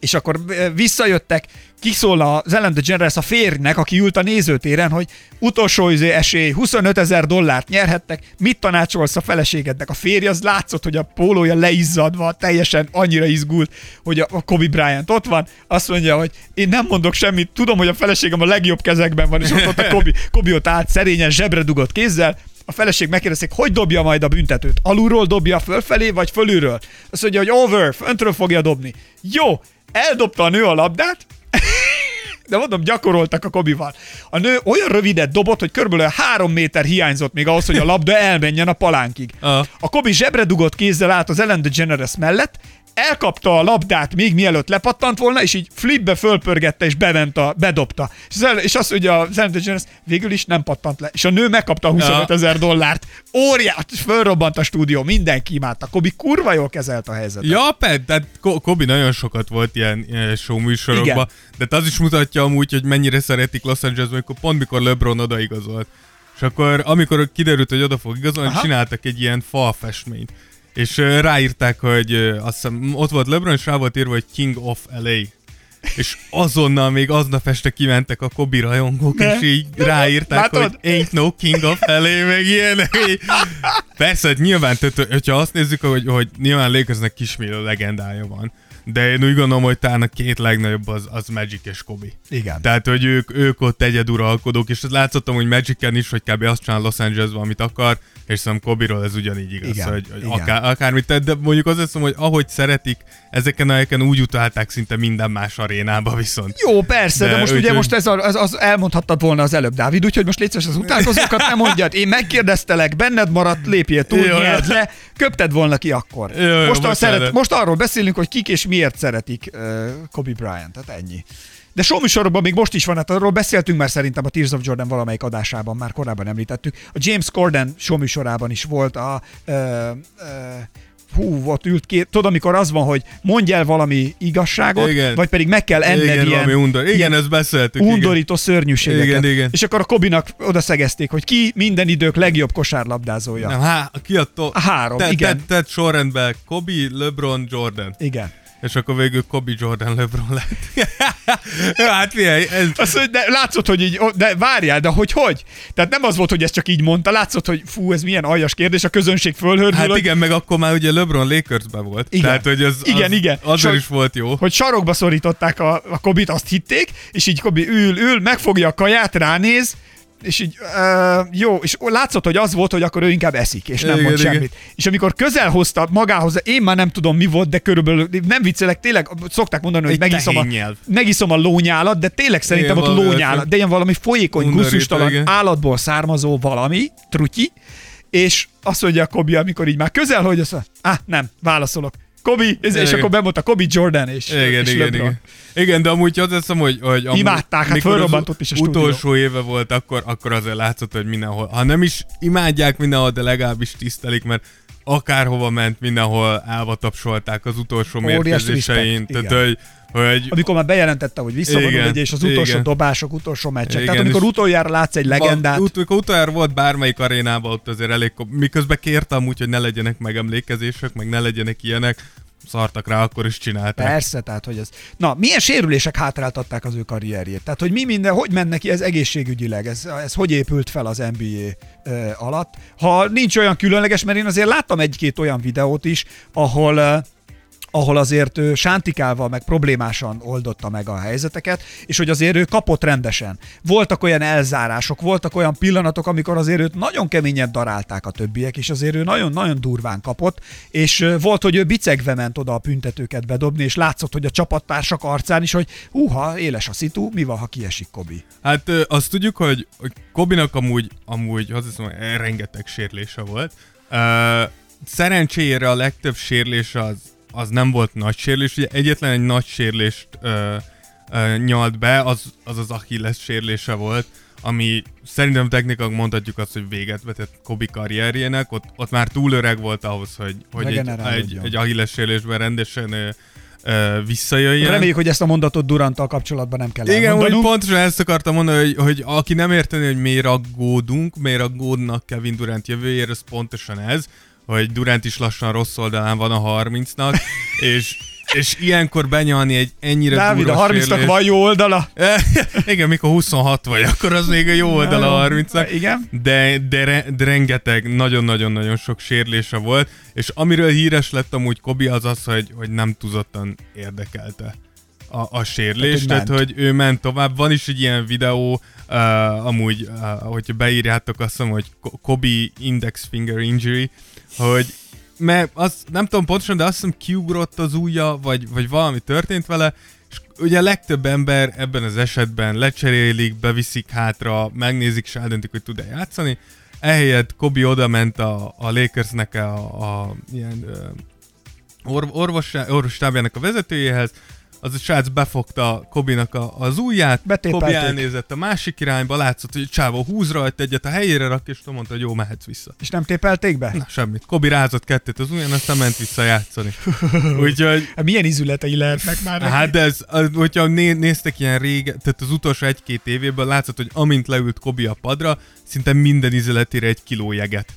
és akkor visszajöttek, kiszól az Ellen DeGeneres a férjnek, aki ült a nézőtéren, hogy utolsó izé esély, 25 ezer dollárt nyerhettek, mit tanácsolsz a feleségednek? A férj az látszott, hogy a pólója leizzadva, teljesen annyira izgult, hogy a Kobe Bryant ott van, azt mondja, hogy én nem mondok semmit, tudom, hogy a feleségem a legjobb kezekben van, és ott, ott a Kobe, Kobe ott állt szerényen, zsebre dugott kézzel, a feleség megkérdezik, hogy dobja majd a büntetőt. Alulról dobja fölfelé, vagy fölülről? Azt mondja, hogy over, föntről fogja dobni. Jó, eldobta a nő a labdát, de mondom, gyakoroltak a Kobival. A nő olyan rövidet dobott, hogy körülbelül három méter hiányzott még ahhoz, hogy a labda elmenjen a palánkig. Uh. A Kobi zsebre dugott kézzel át az Ellen DeGeneres mellett, elkapta a labdát még mielőtt lepattant volna, és így flipbe fölpörgette, és bement a, bedobta. És azt mondja a Zen DeGeneres, végül is nem pattant le. És a nő megkapta a 25 ezer dollárt. Óriás, fölrobbant a stúdió, mindenki imádta. Kobi kurva jól kezelt a helyzetet. Ja, ped, tehát Kobi nagyon sokat volt ilyen, ilyen show műsorokban, de az is mutatja amúgy, hogy mennyire szeretik Los Angeles, amikor pont mikor LeBron odaigazolt. És akkor, amikor kiderült, hogy oda fog igazolni, Aha. csináltak egy ilyen falfestményt és ráírták, hogy azt hiszem, ott volt LeBron, és rá volt írva, hogy King of LA. És azonnal még aznap este kimentek a Kobi rajongók, ne? és így ráírták, Látod? hogy ain't no king of LA, meg ilyen. Persze, hogy nyilván, tehát, hogyha azt nézzük, hogy, hogy nyilván Lakersnek kismillió legendája van, de én úgy gondolom, hogy talán a két legnagyobb az, az Magic és Kobe. Igen. Tehát, hogy ők, ők ott egyeduralkodók, és látszottam, hogy Magic-en is, hogy kb. azt csinál Los Angelesban, amit akar, és szerintem Kobiról ez ugyanígy igaz, igen, hogy, hogy igen. Akár, akármit tett, de mondjuk azt hiszem, hogy ahogy szeretik, ezeken a helyeken úgy utálták szinte minden más arénába viszont. Jó, persze, de, de most úgy, ugye most ez az, az, elmondhattad volna az előbb, Dávid, úgyhogy most légy az utálkozókat nem mondjad. Én megkérdeztelek, benned maradt, lépjél túl, jó, le, köpted volna ki akkor. Jó, jó, most, most, szeret, most arról beszélünk, hogy kik és miért szeretik uh, Kobe Bryant, tehát ennyi. De showműsorokban még most is van, hát arról beszéltünk már szerintem a Tears of Jordan valamelyik adásában, már korábban említettük. A James Corden showműsorában is volt a uh, uh, hú, ott ült ki, tudod, amikor az van, hogy mondj el valami igazságot, igen. vagy pedig meg kell enned igen, ilyen, undor. igen, ilyen ezt beszéltük. Undorító igen. szörnyűségeket. Igen, igen. És akkor a Kobinak oda szegezték, hogy ki minden idők legjobb kosárlabdázója. Nem, há, ki a, to- a három, te, igen. Tedd te, sorrendben Kobi, LeBron, Jordan. Igen és akkor végül Kobe Jordan LeBron lett. hát figyelj, ez... Azt, hogy de látszott, hogy így, de várjál, de hogy hogy? Tehát nem az volt, hogy ezt csak így mondta, látszott, hogy fú, ez milyen aljas kérdés, a közönség fölhördül. Hát hogy... igen, meg akkor már ugye LeBron Lakersben volt. Igen. Tehát, hogy az, igen, az, igen. Azért is volt jó. Hogy sarokba szorították a, a Kobit, azt hitték, és így Kobi ül, ül, megfogja a kaját, ránéz, és így, uh, jó, és látszott, hogy az volt, hogy akkor ő inkább eszik, és nem igen, mond igen. semmit. És amikor közel hozta magához, én már nem tudom mi volt, de körülbelül, nem viccelek, tényleg szokták mondani, hogy megiszom a, megiszom a lónyálat, de tényleg szerintem igen, ott lónyálat, de ilyen valami folyékony, guszustalan állatból származó valami, trutyi, és azt mondja a Kobi, amikor így már közel, hogy azt mondja, ah, nem, válaszolok. Kobi, és, és akkor bemondta Kobi Jordan és, igen, és igen, igen. igen, de amúgy azt hiszem, hogy, hogy amúgy, Imádták, hát fölrobbantott is a utolsó stúdió. éve volt, akkor, akkor azért látszott, hogy mindenhol, ha nem is imádják mindenhol, de legalábbis tisztelik, mert akárhova ment, mindenhol állva tapsolták az utolsó mérkőzésein. Tehát, hogy, hogy... Amikor már bejelentette, hogy visszavonul, egy, és az utolsó igen. dobások, utolsó meccsek. Igen, Tehát amikor utoljára látsz egy legendát. Ut- amikor utoljára volt bármelyik arénában, ott azért elég, miközben kértem úgy, hogy ne legyenek megemlékezések, meg ne legyenek ilyenek, szartak rá, akkor is csinálták. Persze, tehát hogy ez... Na, milyen sérülések hátráltatták az ő karrierjét? Tehát, hogy mi minden, hogy mennek ki ez egészségügyileg? Ez, ez hogy épült fel az NBA uh, alatt? Ha nincs olyan különleges, mert én azért láttam egy-két olyan videót is, ahol ahol azért ő sántikálva, meg problémásan oldotta meg a helyzeteket, és hogy azért ő kapott rendesen. Voltak olyan elzárások, voltak olyan pillanatok, amikor azért őt nagyon keményen darálták a többiek, és azért ő nagyon-nagyon durván kapott, és volt, hogy ő bicegve ment oda a büntetőket bedobni, és látszott, hogy a csapattársak arcán is, hogy húha, éles a szitu, mi van, ha kiesik Kobi? Hát azt tudjuk, hogy Kobinak amúgy, amúgy, az hiszem, rengeteg sérlése volt. Szerencsére a legtöbb sérlés az, az nem volt nagy sérülés, ugye egyetlen egy nagy sérülést uh, uh, nyalt be, az az, az Achilles sérülése volt, ami szerintem technikak mondhatjuk azt, hogy véget vetett Kobi karrierjének, ott, ott már túl öreg volt ahhoz, hogy, hogy egy, egy, egy Achilles sérülésben rendesen uh, visszajöjjön. Reméljük, hogy ezt a mondatot Duranttal kapcsolatban nem kell Igen, hogy pontosan ezt akartam mondani, hogy, hogy aki nem érteni, hogy miért aggódunk, miért aggódnak Kevin Durant jövőjére, az pontosan ez, hogy Durant is lassan rossz oldalán van a 30-nak, és és ilyenkor benyalni egy ennyire Dávid, a 30-nak van jó oldala? Igen, mikor 26 vagy, akkor az még a jó oldala a 30-nak. Igen. De, de, de rengeteg, nagyon-nagyon-nagyon sok sérlése volt, és amiről híres lett amúgy Kobi az az, hogy, hogy nem túlzottan érdekelte a, a sérlés, tehát, hogy, tehát, hogy ő ment tovább. Van is egy ilyen videó, uh, amúgy, uh, hogyha beírjátok azt mondom, hogy Kobi Index Finger Injury, hogy mert az, nem tudom pontosan, de azt hiszem kiugrott az ujja, vagy, vagy valami történt vele, és ugye a legtöbb ember ebben az esetben lecserélik, beviszik hátra, megnézik, és eldöntik, hogy tud-e játszani. Ehelyett Kobi oda ment a, a Lakersnek a, a ilyen orv, orvos, orvostábjának a vezetőjéhez, az a srác befogta Kobinak a, az ujját, Kobi elnézett a másik irányba, látszott, hogy Csávó húz rajta egyet a helyére rak, és mondta, hogy jó, mehetsz vissza. És nem tépelték be? Na, semmit. Kobi rázott kettőt az ujján, aztán ment vissza játszani. Úgyhogy... Hát milyen izületei lehetnek már? Hát de ez, hogyha né, néztek ilyen régen, tehát az utolsó egy-két évében látszott, hogy amint leült Kobi a padra, szinte minden izületére egy kiló jeget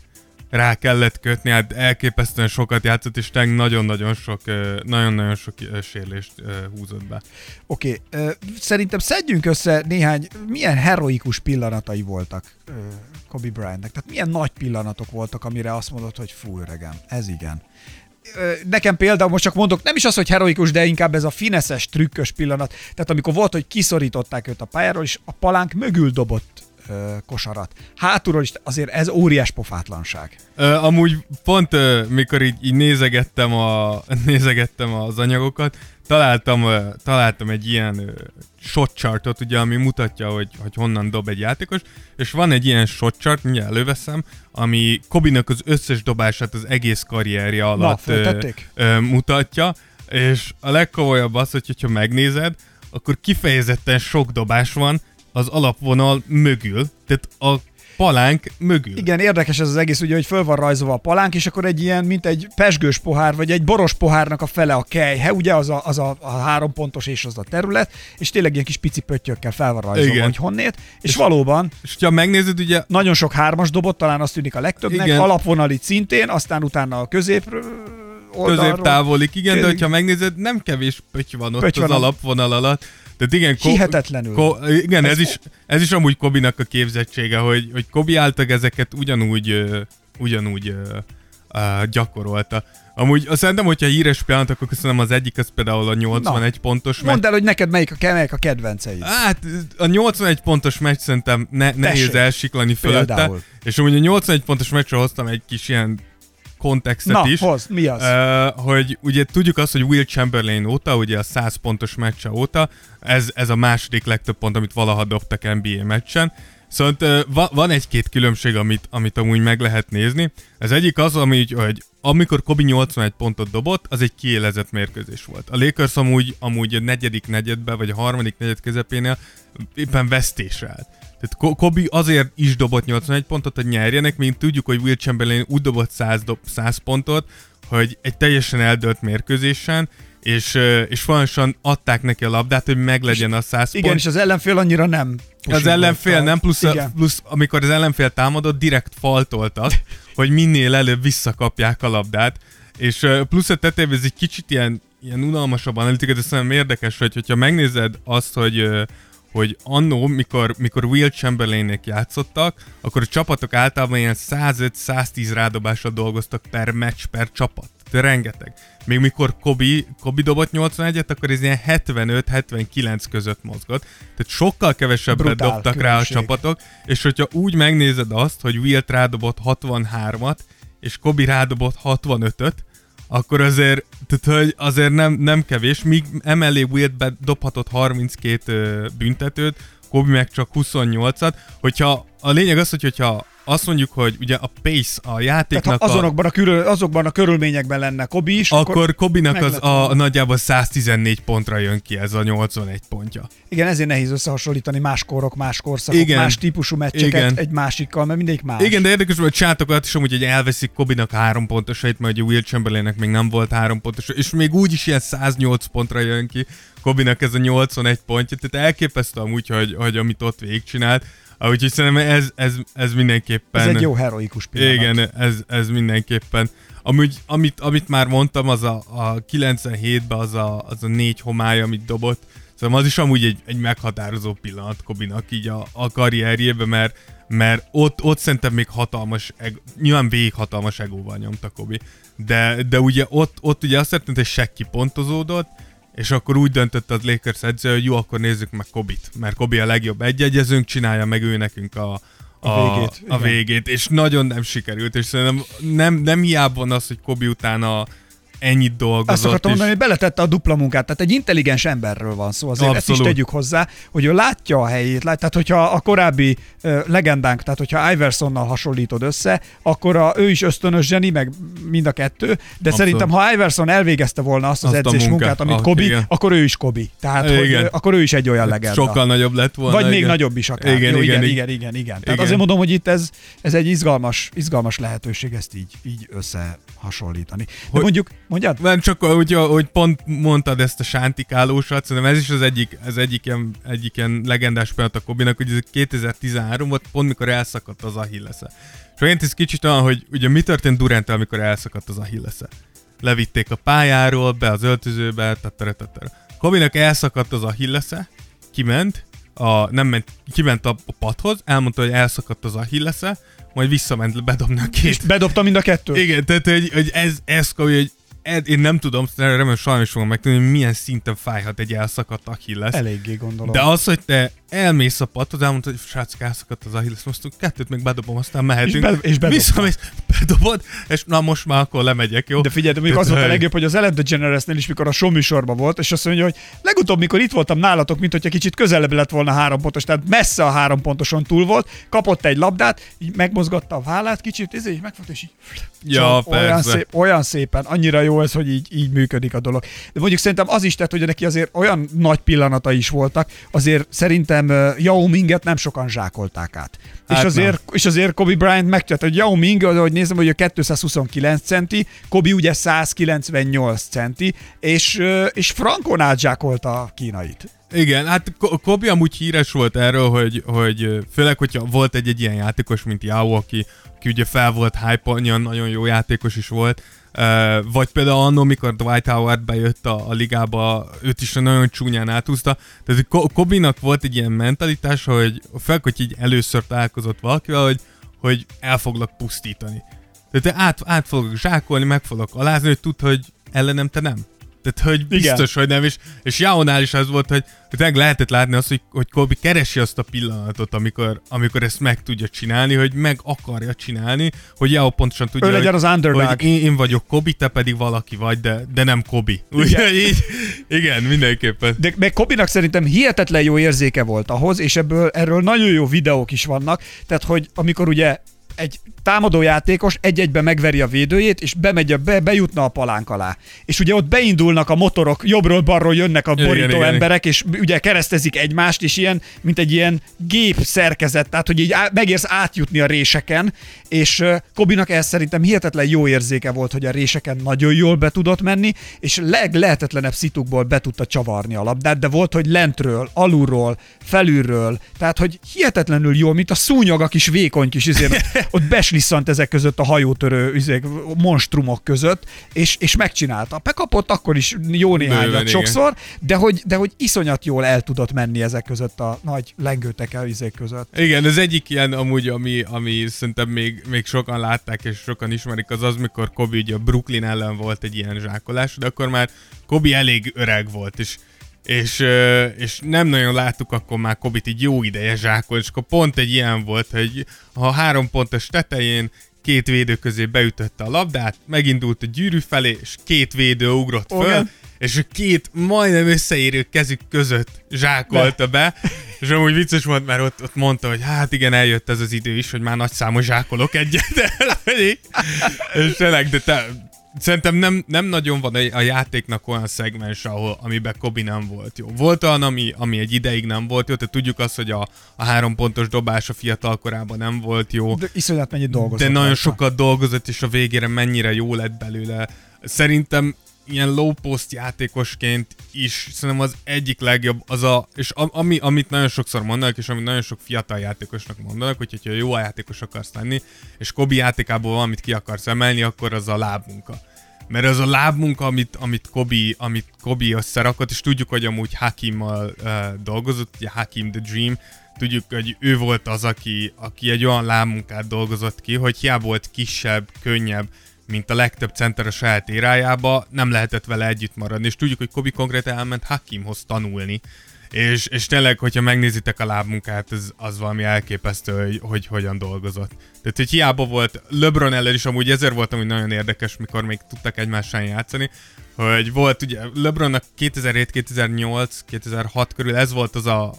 rá kellett kötni, hát elképesztően sokat játszott, és Teng nagyon-nagyon sok, nagyon-nagyon sok sérlést húzott be. Oké, okay. szerintem szedjünk össze néhány, milyen heroikus pillanatai voltak Kobe Bryantnek, tehát milyen nagy pillanatok voltak, amire azt mondod, hogy fú, öregem, ez igen nekem például most csak mondok, nem is az, hogy heroikus, de inkább ez a fineszes, trükkös pillanat. Tehát amikor volt, hogy kiszorították őt a pályáról, és a palánk mögül dobott kosarat. Hátulról is azért ez óriás pofátlanság. Ö, amúgy pont ö, mikor így, így nézegettem, a, nézegettem az anyagokat, találtam, ö, találtam egy ilyen shot chartot, ugye, ami mutatja, hogy, hogy honnan dob egy játékos, és van egy ilyen shot chart, mindjárt előveszem, ami Kobinak az összes dobását az egész karrierje alatt Na, ö, ö, mutatja, és a legkomolyabb az, hogy, hogyha megnézed, akkor kifejezetten sok dobás van, az alapvonal mögül, tehát a palánk mögül. Igen, érdekes ez az egész, ugye, hogy föl van rajzolva a palánk, és akkor egy ilyen, mint egy pesgős pohár, vagy egy boros pohárnak a fele a kejhe, ugye, az a, az a, a három pontos és az a terület, és tényleg ilyen kis pici pöttyökkel fel van rajzolva, Igen. hogy honnét, és, és valóban... És ha megnézed, ugye... Nagyon sok hármas dobot, talán azt tűnik a legtöbbnek, Igen. alapvonalit szintén, aztán utána a közép oldalról. Középtávolik, igen, Köz... de hogyha megnézed, nem kevés pötty van ott pötty az van alapvonal alatt. Tehát igen, ko- Hihetetlenül. Ko- igen, ez, ez, is, ez is amúgy Kobinak a képzettsége, hogy, hogy Kobi által ezeket ugyanúgy, ugyanúgy uh, gyakorolta. Amúgy azt szerintem, hogyha híres pillanat, akkor köszönöm az egyik, az például a 81 Na, pontos meccs. Mondd el, hogy neked melyik a, melyik a kedvenceid. Hát a 81 pontos meccs szerintem ne, nehéz elsiklani fölötte. Például. És amúgy a 81 pontos meccsre hoztam egy kis ilyen kontextet Na, is. hoz, mi az? Uh, hogy ugye tudjuk azt, hogy Will Chamberlain óta, ugye a 100 pontos meccse óta, ez, ez a második legtöbb pont, amit valaha dobtak NBA meccsen. Szóval uh, va, van egy-két különbség, amit, amit amúgy meg lehet nézni. Ez egyik az, ami, hogy amikor Kobi 81 pontot dobott, az egy kiélezett mérkőzés volt. A Lakers amúgy, amúgy a negyedik negyedben, vagy a harmadik negyed közepénél éppen vesztésre állt. Tehát Kobi azért is dobott 81 pontot, hogy nyerjenek, mint tudjuk, hogy Will Chamberlain úgy dobott 100, dob, 100 pontot, hogy egy teljesen eldölt mérkőzésen, és, és folyamatosan adták neki a labdát, hogy meglegyen a 100 Igen, pont. és az ellenfél annyira nem Az ellenfél nem, plusz, a, plusz amikor az ellenfél támadott, direkt faltoltak, hogy minél előbb visszakapják a labdát, és plusz a tetejében ez egy kicsit ilyen, ilyen unalmasabb analitika, de szerintem érdekes, hogy hogyha megnézed azt, hogy hogy annó, mikor, mikor Will Chamberlainek játszottak, akkor a csapatok általában ilyen 105-110 rádobással dolgoztak per meccs, per csapat. rengeteg. Még mikor Kobi, Kobi dobott 81-et, akkor ez ilyen 75-79 között mozgott. Tehát sokkal kevesebbet Brutál dobtak különbség. rá a csapatok, és hogyha úgy megnézed azt, hogy Wilt rádobott 63-at, és Kobi rádobott 65-öt, akkor azért, tehát, hogy azért nem, nem kevés, míg emellé Wilt dobhatott 32 ö, büntetőt, Kobi meg csak 28-at. Hogyha a lényeg az, hogy hogyha azt mondjuk, hogy ugye a pace, a Tehát játéknak a, azonokban a, körül, azokban a körülményekben lenne Kobi is, akkor, akkor Kobinak az a, volna. nagyjából 114 pontra jön ki ez a 81 pontja. igen, ezért nehéz összehasonlítani más korok, más korszakok, Igen. más típusú meccseket Igen. egy másikkal, mert mindegyik más. Igen, de érdekes, hogy csátokat is amúgy, hogy elveszik Kobinak három pontosait, mert ugye Will Chamberlainnek még nem volt három pontos, és még úgy is ilyen 108 pontra jön ki Kobinak ez a 81 pontja, tehát elképesztő amúgy, hogy, hogy amit ott végigcsinált. Úgyhogy szerintem ez, ez, ez mindenképpen... Ez egy jó heroikus pillanat. Igen, ez, ez mindenképpen. Amúgy, amit, amit már mondtam, az a, a 97-ben az a, az a négy homály, amit dobott, Szóval az is amúgy egy, egy meghatározó pillanat Kobinak így a, a karrierjében, mert, mert ott, ott szerintem még hatalmas, eg- nyilván végig hatalmas egóval nyomta Kobi, de, de ugye ott, ott ugye azt történt, hogy Shaq kipontozódott, és akkor úgy döntött az Lakers edző, hogy jó, akkor nézzük meg Kobit, mert Kobi a legjobb egyegyezőnk, csinálja meg ő nekünk a, A végét, a igen. végét, és nagyon nem sikerült, és szerintem nem, nem hiába van az, hogy Kobi utána ennyit dolgozott. Azt akartam és- mondani, hogy beletette a dupla munkát, tehát egy intelligens emberről van szó, azért ezt is Abszolút. tegyük hozzá, hogy ő látja a helyét, lát, tehát hogyha a korábbi uh, legendánk, tehát hogyha Iversonnal hasonlítod össze, akkor a, ő is ösztönös zseni, meg mind a kettő, de Abszolút. szerintem ha Iverson elvégezte volna azt az Azt edzés munkát, munkát, amit ah, Kobi, igen. akkor ő is Kobi. Tehát, hogy, Igen. ö, akkor ő is egy olyan legenda. Sokkal nagyobb lett volna. Vagy még igen. nagyobb is akár. Igen, Jó, igen, igen, igen. igen, igen, igen. Tehát Igen. azért mondom, hogy itt ez, ez egy izgalmas, izgalmas lehetőség ezt így, így összehasonlítani. De Hogy- mondjuk, mondjad? Nem csak, hogy, hogy pont mondtad ezt a sántikálósat, szerintem ez is az egyik, az egyik ilyen, egyik ilyen legendás pillanat a Kobinak, hogy ez 2013 volt, pont mikor elszakadt az Achillesze. És olyan ez kicsit olyan, hogy ugye mi történt durant amikor elszakadt az Achillesze. Levitték a pályáról, be az öltözőbe, tattara, tattara. Kobinak elszakadt az Achillesze, kiment, a, nem ment, kiment a, a padhoz, elmondta, hogy elszakadt az Achillesze, majd visszament bedobni a két És bedobta mind a kettőt. igen, tehát hogy, hogy ez, ez hogy ed, én nem tudom, remélem sajnos fogom megtudni, hogy milyen szinten fájhat egy elszakadt Achilles. Eléggé gondolom. De az, hogy te elmész a padhoz, elmondtad, hogy srácok, elszakadt az Achilles, most kettőt még bedobom, aztán mehetünk. És be- és bedobtad. Visszamész, bedobod, és na most már akkor lemegyek, jó? De figyelj, de még az volt a legjobb, hogy az Ellen DeGeneres-nél is, mikor a show műsorban volt, és azt mondja, hogy legutóbb, mikor itt voltam nálatok, mint hogyha kicsit közelebb lett volna három pontos, tehát messze a három pontoson túl volt, kapott egy labdát, így megmozgatta a vállát kicsit, ez így megfogta, és így Ja, Csak olyan, szép, olyan szépen, annyira jó ez, hogy így, így működik a dolog. De mondjuk szerintem az is tett, hogy neki azért olyan nagy pillanatai is voltak, azért szerintem uh, Yao Minget nem sokan zsákolták át. Hát és, azért, és azért Kobe Bryant megtett, hogy Yao Ming, ahogy nézem, hogy a 229 centi, Kobe ugye 198 centi, és, uh, és Frankon átzsákolta a kínait. Igen, hát Ko- Kobi amúgy híres volt erről, hogy, hogy főleg, hogyha volt egy-egy ilyen játékos, mint Yao, aki, aki ugye fel volt hype nagyon jó játékos is volt, vagy például annól, mikor Dwight Howard bejött a, a ligába, őt is nagyon csúnyán átúzta. Tehát Ko- Kobinak volt egy ilyen mentalitás, hogy fel, hogy így először találkozott valakivel, hogy, hogy el foglak pusztítani. Tehát át, át fogok zsákolni, meg fogok alázni, hogy tud, hogy ellenem te nem. Tehát, hogy Igen. biztos, hogy nem. És, és Jaonál is az volt, hogy, hogy meg lehetett látni azt, hogy, hogy Kobe keresi azt a pillanatot, amikor, amikor ezt meg tudja csinálni, hogy meg akarja csinálni, hogy Jao pontosan tudja, Ő legyen hogy, az underdog. hogy én, én vagyok Kobe, te pedig valaki vagy, de, de nem Kobe. Úgyhogy így, igen, mindenképpen. De meg Kobinak szerintem hihetetlen jó érzéke volt ahhoz, és ebből erről nagyon jó videók is vannak, tehát hogy amikor ugye egy támadó játékos egy-egyben megveri a védőjét, és bemegy a, be, bejutna a palánk alá. És ugye ott beindulnak a motorok, jobbról balról jönnek a Igen, borító igen, emberek, és ugye keresztezik egymást, és ilyen, mint egy ilyen gép szerkezet, tehát hogy így á, megérsz átjutni a réseken, és uh, Kobinak ez szerintem hihetetlen jó érzéke volt, hogy a réseken nagyon jól be tudott menni, és leglehetetlenebb szitukból be tudta csavarni a labdát, de volt, hogy lentről, alulról, felülről, tehát hogy hihetetlenül jól, mint a szúnyog a kis vékony kis izén, ott besli átvisszant ezek között a hajótörő üzék, monstrumok között, és, és megcsinálta. Bekapott akkor is jó néhányat Bőven, igen. sokszor, de hogy, de hogy iszonyat jól el tudott menni ezek között a nagy lengőtekel üzék között. Igen, az egyik ilyen amúgy, ami, ami szerintem még, még sokan látták és sokan ismerik, az az, mikor Kobe ugye a Brooklyn ellen volt egy ilyen zsákolás, de akkor már Kobe elég öreg volt, és és, és nem nagyon láttuk akkor már Kobit így jó ideje zsákol, és akkor pont egy ilyen volt, hogy a három pontos tetején két védő közé beütötte a labdát, megindult a gyűrű felé, és két védő ugrott föl, Igen. és a két majdnem összeérő kezük között zsákolta be, és amúgy vicces volt, mert ott, ott mondta, hogy hát igen, eljött ez az idő is, hogy már nagy számú zsákolok egyet. és tényleg, de te, szerintem nem, nem nagyon van a játéknak olyan szegmens, ahol, amiben Kobi nem volt jó. Volt olyan, ami, ami egy ideig nem volt jó, tehát tudjuk azt, hogy a, a három pontos dobás a fiatal korában nem volt jó. De iszonyat mennyit dolgozott. De nagyon rajta. sokat dolgozott, és a végére mennyire jó lett belőle. Szerintem ilyen low post játékosként is szerintem az egyik legjobb, az a, és ami, amit nagyon sokszor mondanak, és amit nagyon sok fiatal játékosnak mondanak, hogy hogyha jó a játékos akarsz lenni, és Kobi játékából valamit ki akarsz emelni, akkor az a lábmunka. Mert az a lábmunka, amit, amit, Kobi, amit Kobi összerakott, és tudjuk, hogy amúgy Hakimmal uh, dolgozott, ugye Hakim the Dream, tudjuk, hogy ő volt az, aki, aki egy olyan lábmunkát dolgozott ki, hogy hiába volt kisebb, könnyebb, mint a legtöbb center a saját érájába, nem lehetett vele együtt maradni, és tudjuk, hogy Kobi konkrétan elment Hakimhoz tanulni, és, és tényleg, hogyha megnézitek a lábmunkát, az, az valami elképesztő, hogy, hogy hogyan dolgozott. Tehát, hogy hiába volt LeBron ellen is, amúgy ezért volt amúgy nagyon érdekes, mikor még tudtak egymással játszani, hogy volt ugye LeBronnak 2007, 2008, 2006 körül ez volt az a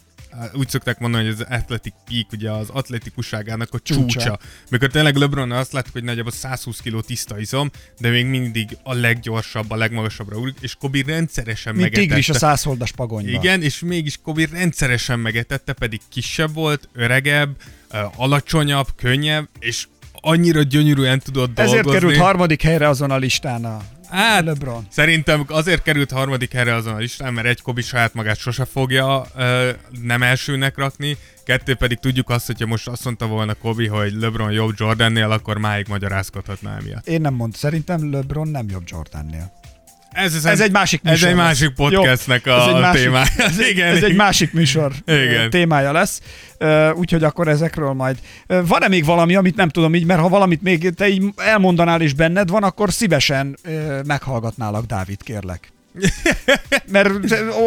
úgy szokták mondani, hogy az athletic peak, ugye az atletikusságának a csúcsa. Csúcsa. Mikor tényleg LeBron azt láttuk, hogy nagyjából 120 kg tiszta izom, de még mindig a leggyorsabb, a legmagasabbra ugrik, és Kobi rendszeresen Mint megetette. tigris a százholdas pagonyban. Igen, és mégis Kobi rendszeresen megetette, pedig kisebb volt, öregebb, alacsonyabb, könnyebb, és annyira gyönyörűen tudott Ezért dolgozni. került harmadik helyre azon a listán a Hát, LeBron. Szerintem azért került harmadik helyre azon a listán, mert egy Kobi saját magát sose fogja ö, nem elsőnek rakni, kettő pedig tudjuk azt, hogyha most azt mondta volna Kobi, hogy LeBron jobb Jordannél, akkor máig magyarázkodhatná emiatt. Én nem mondtam, szerintem LeBron nem jobb Jordannél. Ez, Ez egy másik Ez műsor egy lesz. másik podcastnek Jó, a ez egy másik- témája. Ez, egy- Igen, ez egy másik műsor Igen. témája lesz, úgyhogy akkor ezekről majd. Van-e még valami, amit nem tudom így, mert ha valamit még te így elmondanál és benned van, akkor szívesen meghallgatnálak, Dávid, kérlek. Mert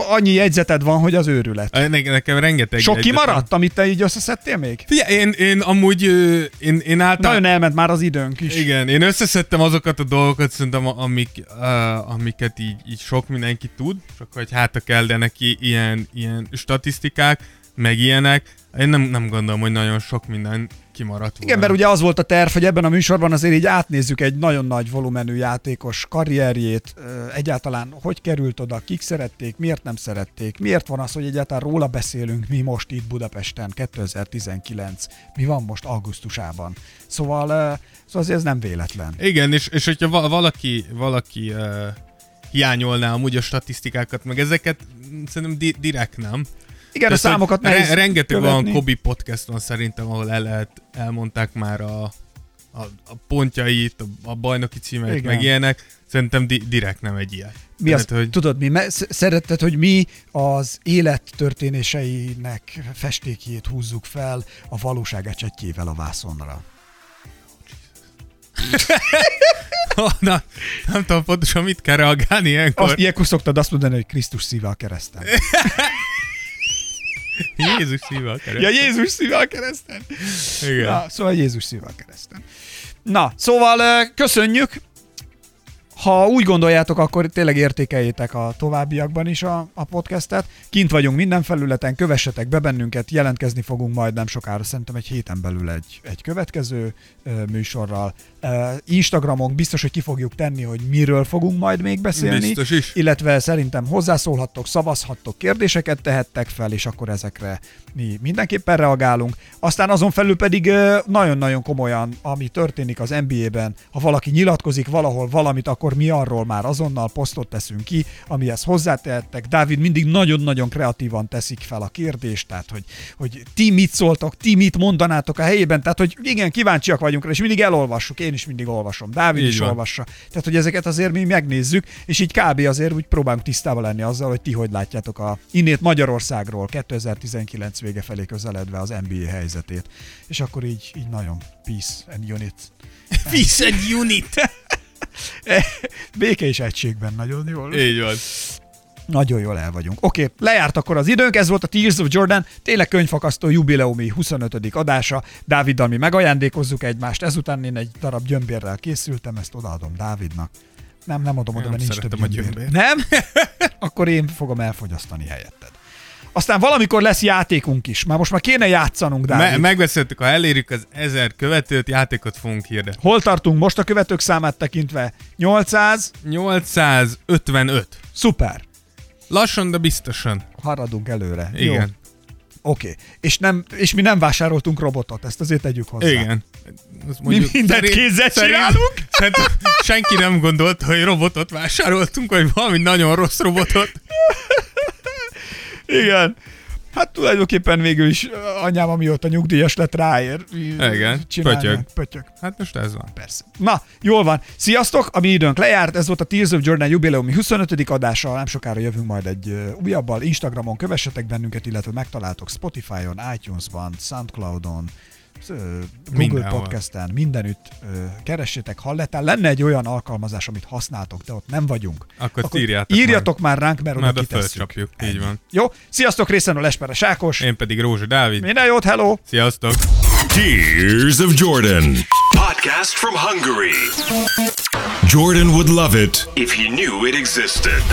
annyi jegyzeted van, hogy az őrület. Ne, nekem rengeteg Sok kimaradt, amit te így összeszedtél még? Figyelj, én, én amúgy, én, én általában... Nagyon elment már az időnk is. Igen, én összeszedtem azokat a dolgokat, szerintem, amik, uh, amiket így, így sok mindenki tud, csak hogy hát kell, de neki ilyen, ilyen statisztikák, meg ilyenek. Én nem, nem gondolom, hogy nagyon sok minden kimaradt volna. Igen, mert ugye az volt a terv, hogy ebben a műsorban azért így átnézzük egy nagyon nagy volumenű játékos karrierjét, egyáltalán hogy került oda, kik szerették, miért nem szerették, miért van az, hogy egyáltalán róla beszélünk mi most itt Budapesten 2019, mi van most augusztusában. Szóval, szóval azért ez nem véletlen. Igen, és, és hogyha va- valaki, valaki uh, hiányolná amúgy a statisztikákat, meg ezeket, szerintem di- direkt nem. Igen, a Tehát, hogy számokat nehéz re- Rengeteg követni. olyan Kobi podcast van szerintem, ahol el lehet, elmondták már a, a, a pontjait, a, a bajnoki címeit, Igen. meg ilyenek. Szerintem di- direkt nem egy ilyen. Mi az, hogy... tudod, mi me- sz- szeretted, hogy mi az élet történéseinek festékjét húzzuk fel a valóság ecsetjével a vászonra. Na, nem tudom pontosan mit kell reagálni ilyenkor. Azt ilyenkor szoktad azt mondani, hogy Krisztus szíve a kereszten. Jézus szíve a Ja, Jézus szíve a kereszten. Igen. Na, szóval Jézus szíve a kereszten. Na, szóval köszönjük. Ha úgy gondoljátok, akkor tényleg értékeljétek a továbbiakban is a, a podcastet. Kint vagyunk minden felületen, kövessetek be bennünket, jelentkezni fogunk majd nem sokára, szerintem egy héten belül egy, egy következő ö, műsorral. Instagramon biztos, hogy ki fogjuk tenni, hogy miről fogunk majd még beszélni. Biztos is. Illetve szerintem hozzászólhattok, szavazhattok, kérdéseket tehettek fel, és akkor ezekre mi mindenképpen reagálunk. Aztán azon felül pedig nagyon-nagyon komolyan, ami történik az NBA-ben, ha valaki nyilatkozik valahol valamit, akkor mi arról már azonnal posztot teszünk ki, amihez hozzátehettek. Dávid mindig nagyon-nagyon kreatívan teszik fel a kérdést, tehát hogy, hogy ti mit szóltok, ti mit mondanátok a helyében, tehát hogy igen, kíváncsiak vagyunk rá, és mindig elolvassuk, én is mindig olvasom, Dávid Így is van. olvassa. Tehát, hogy ezeket azért mi megnézzük, és így kb. azért úgy próbálunk tisztában lenni azzal, hogy ti hogy látjátok a innét Magyarországról 2019 vége felé közeledve az NBA helyzetét. És akkor így, így nagyon peace and unit. Peace and unit. Béke és egységben nagyon jól. Így van. Nagyon jól el vagyunk. Oké, okay, lejárt akkor az időnk, ez volt a Tears of Jordan, tényleg könyvfakasztó jubileumi 25. adása. Dáviddal mi megajándékozzuk egymást, ezután én egy darab gyömbérrel készültem, ezt odaadom Dávidnak. Nem, nem adom oda, mert nincs több szeretem a gyömbér. Nem? akkor én fogom elfogyasztani helyetted. Aztán valamikor lesz játékunk is. Már most már kéne játszanunk, Dávid. Me- megbeszéltük, ha elérjük az 1000 követőt, játékot fogunk hirdetni. Hol tartunk most a követők számát tekintve? 800? 855. Szuper. Lassan, de biztosan. Haradunk előre. Jó. Igen. Oké. Okay. És, nem, és mi nem vásároltunk robotot, ezt azért tegyük hozzá. Igen. Azt Mi mindent kézzel csinálunk? Szerintem senki nem gondolta, hogy robotot vásároltunk, vagy valami nagyon rossz robotot. Igen. Hát tulajdonképpen végül is anyám, amióta nyugdíjas lett, ráér. Igen, Csinálni. pötyög. Pötyög. Hát most ez van. Persze. Na, jól van. Sziasztok, a mi időnk lejárt, ez volt a Tears of Jordan jubileumi 25. adása, nem sokára jövünk majd egy újabbal. Instagramon kövessetek bennünket, illetve megtaláltok Spotify-on, iTunes-ban, Soundcloud-on, Google Mindenhol. Podcast-en, mindenütt keressétek, hallettál. Lenne egy olyan alkalmazás, amit használtok, de ott nem vagyunk. Akkor írjátok írjatok már ránk, mert oda kitesszük. Így Ennyi. van. Jó, sziasztok, részen a Lesperes Ákos. Én pedig Rózsa Dávid. Minden jót, hello! Sziasztok! Tears of Jordan. Podcast from Hungary. Jordan would love it If he knew it existed.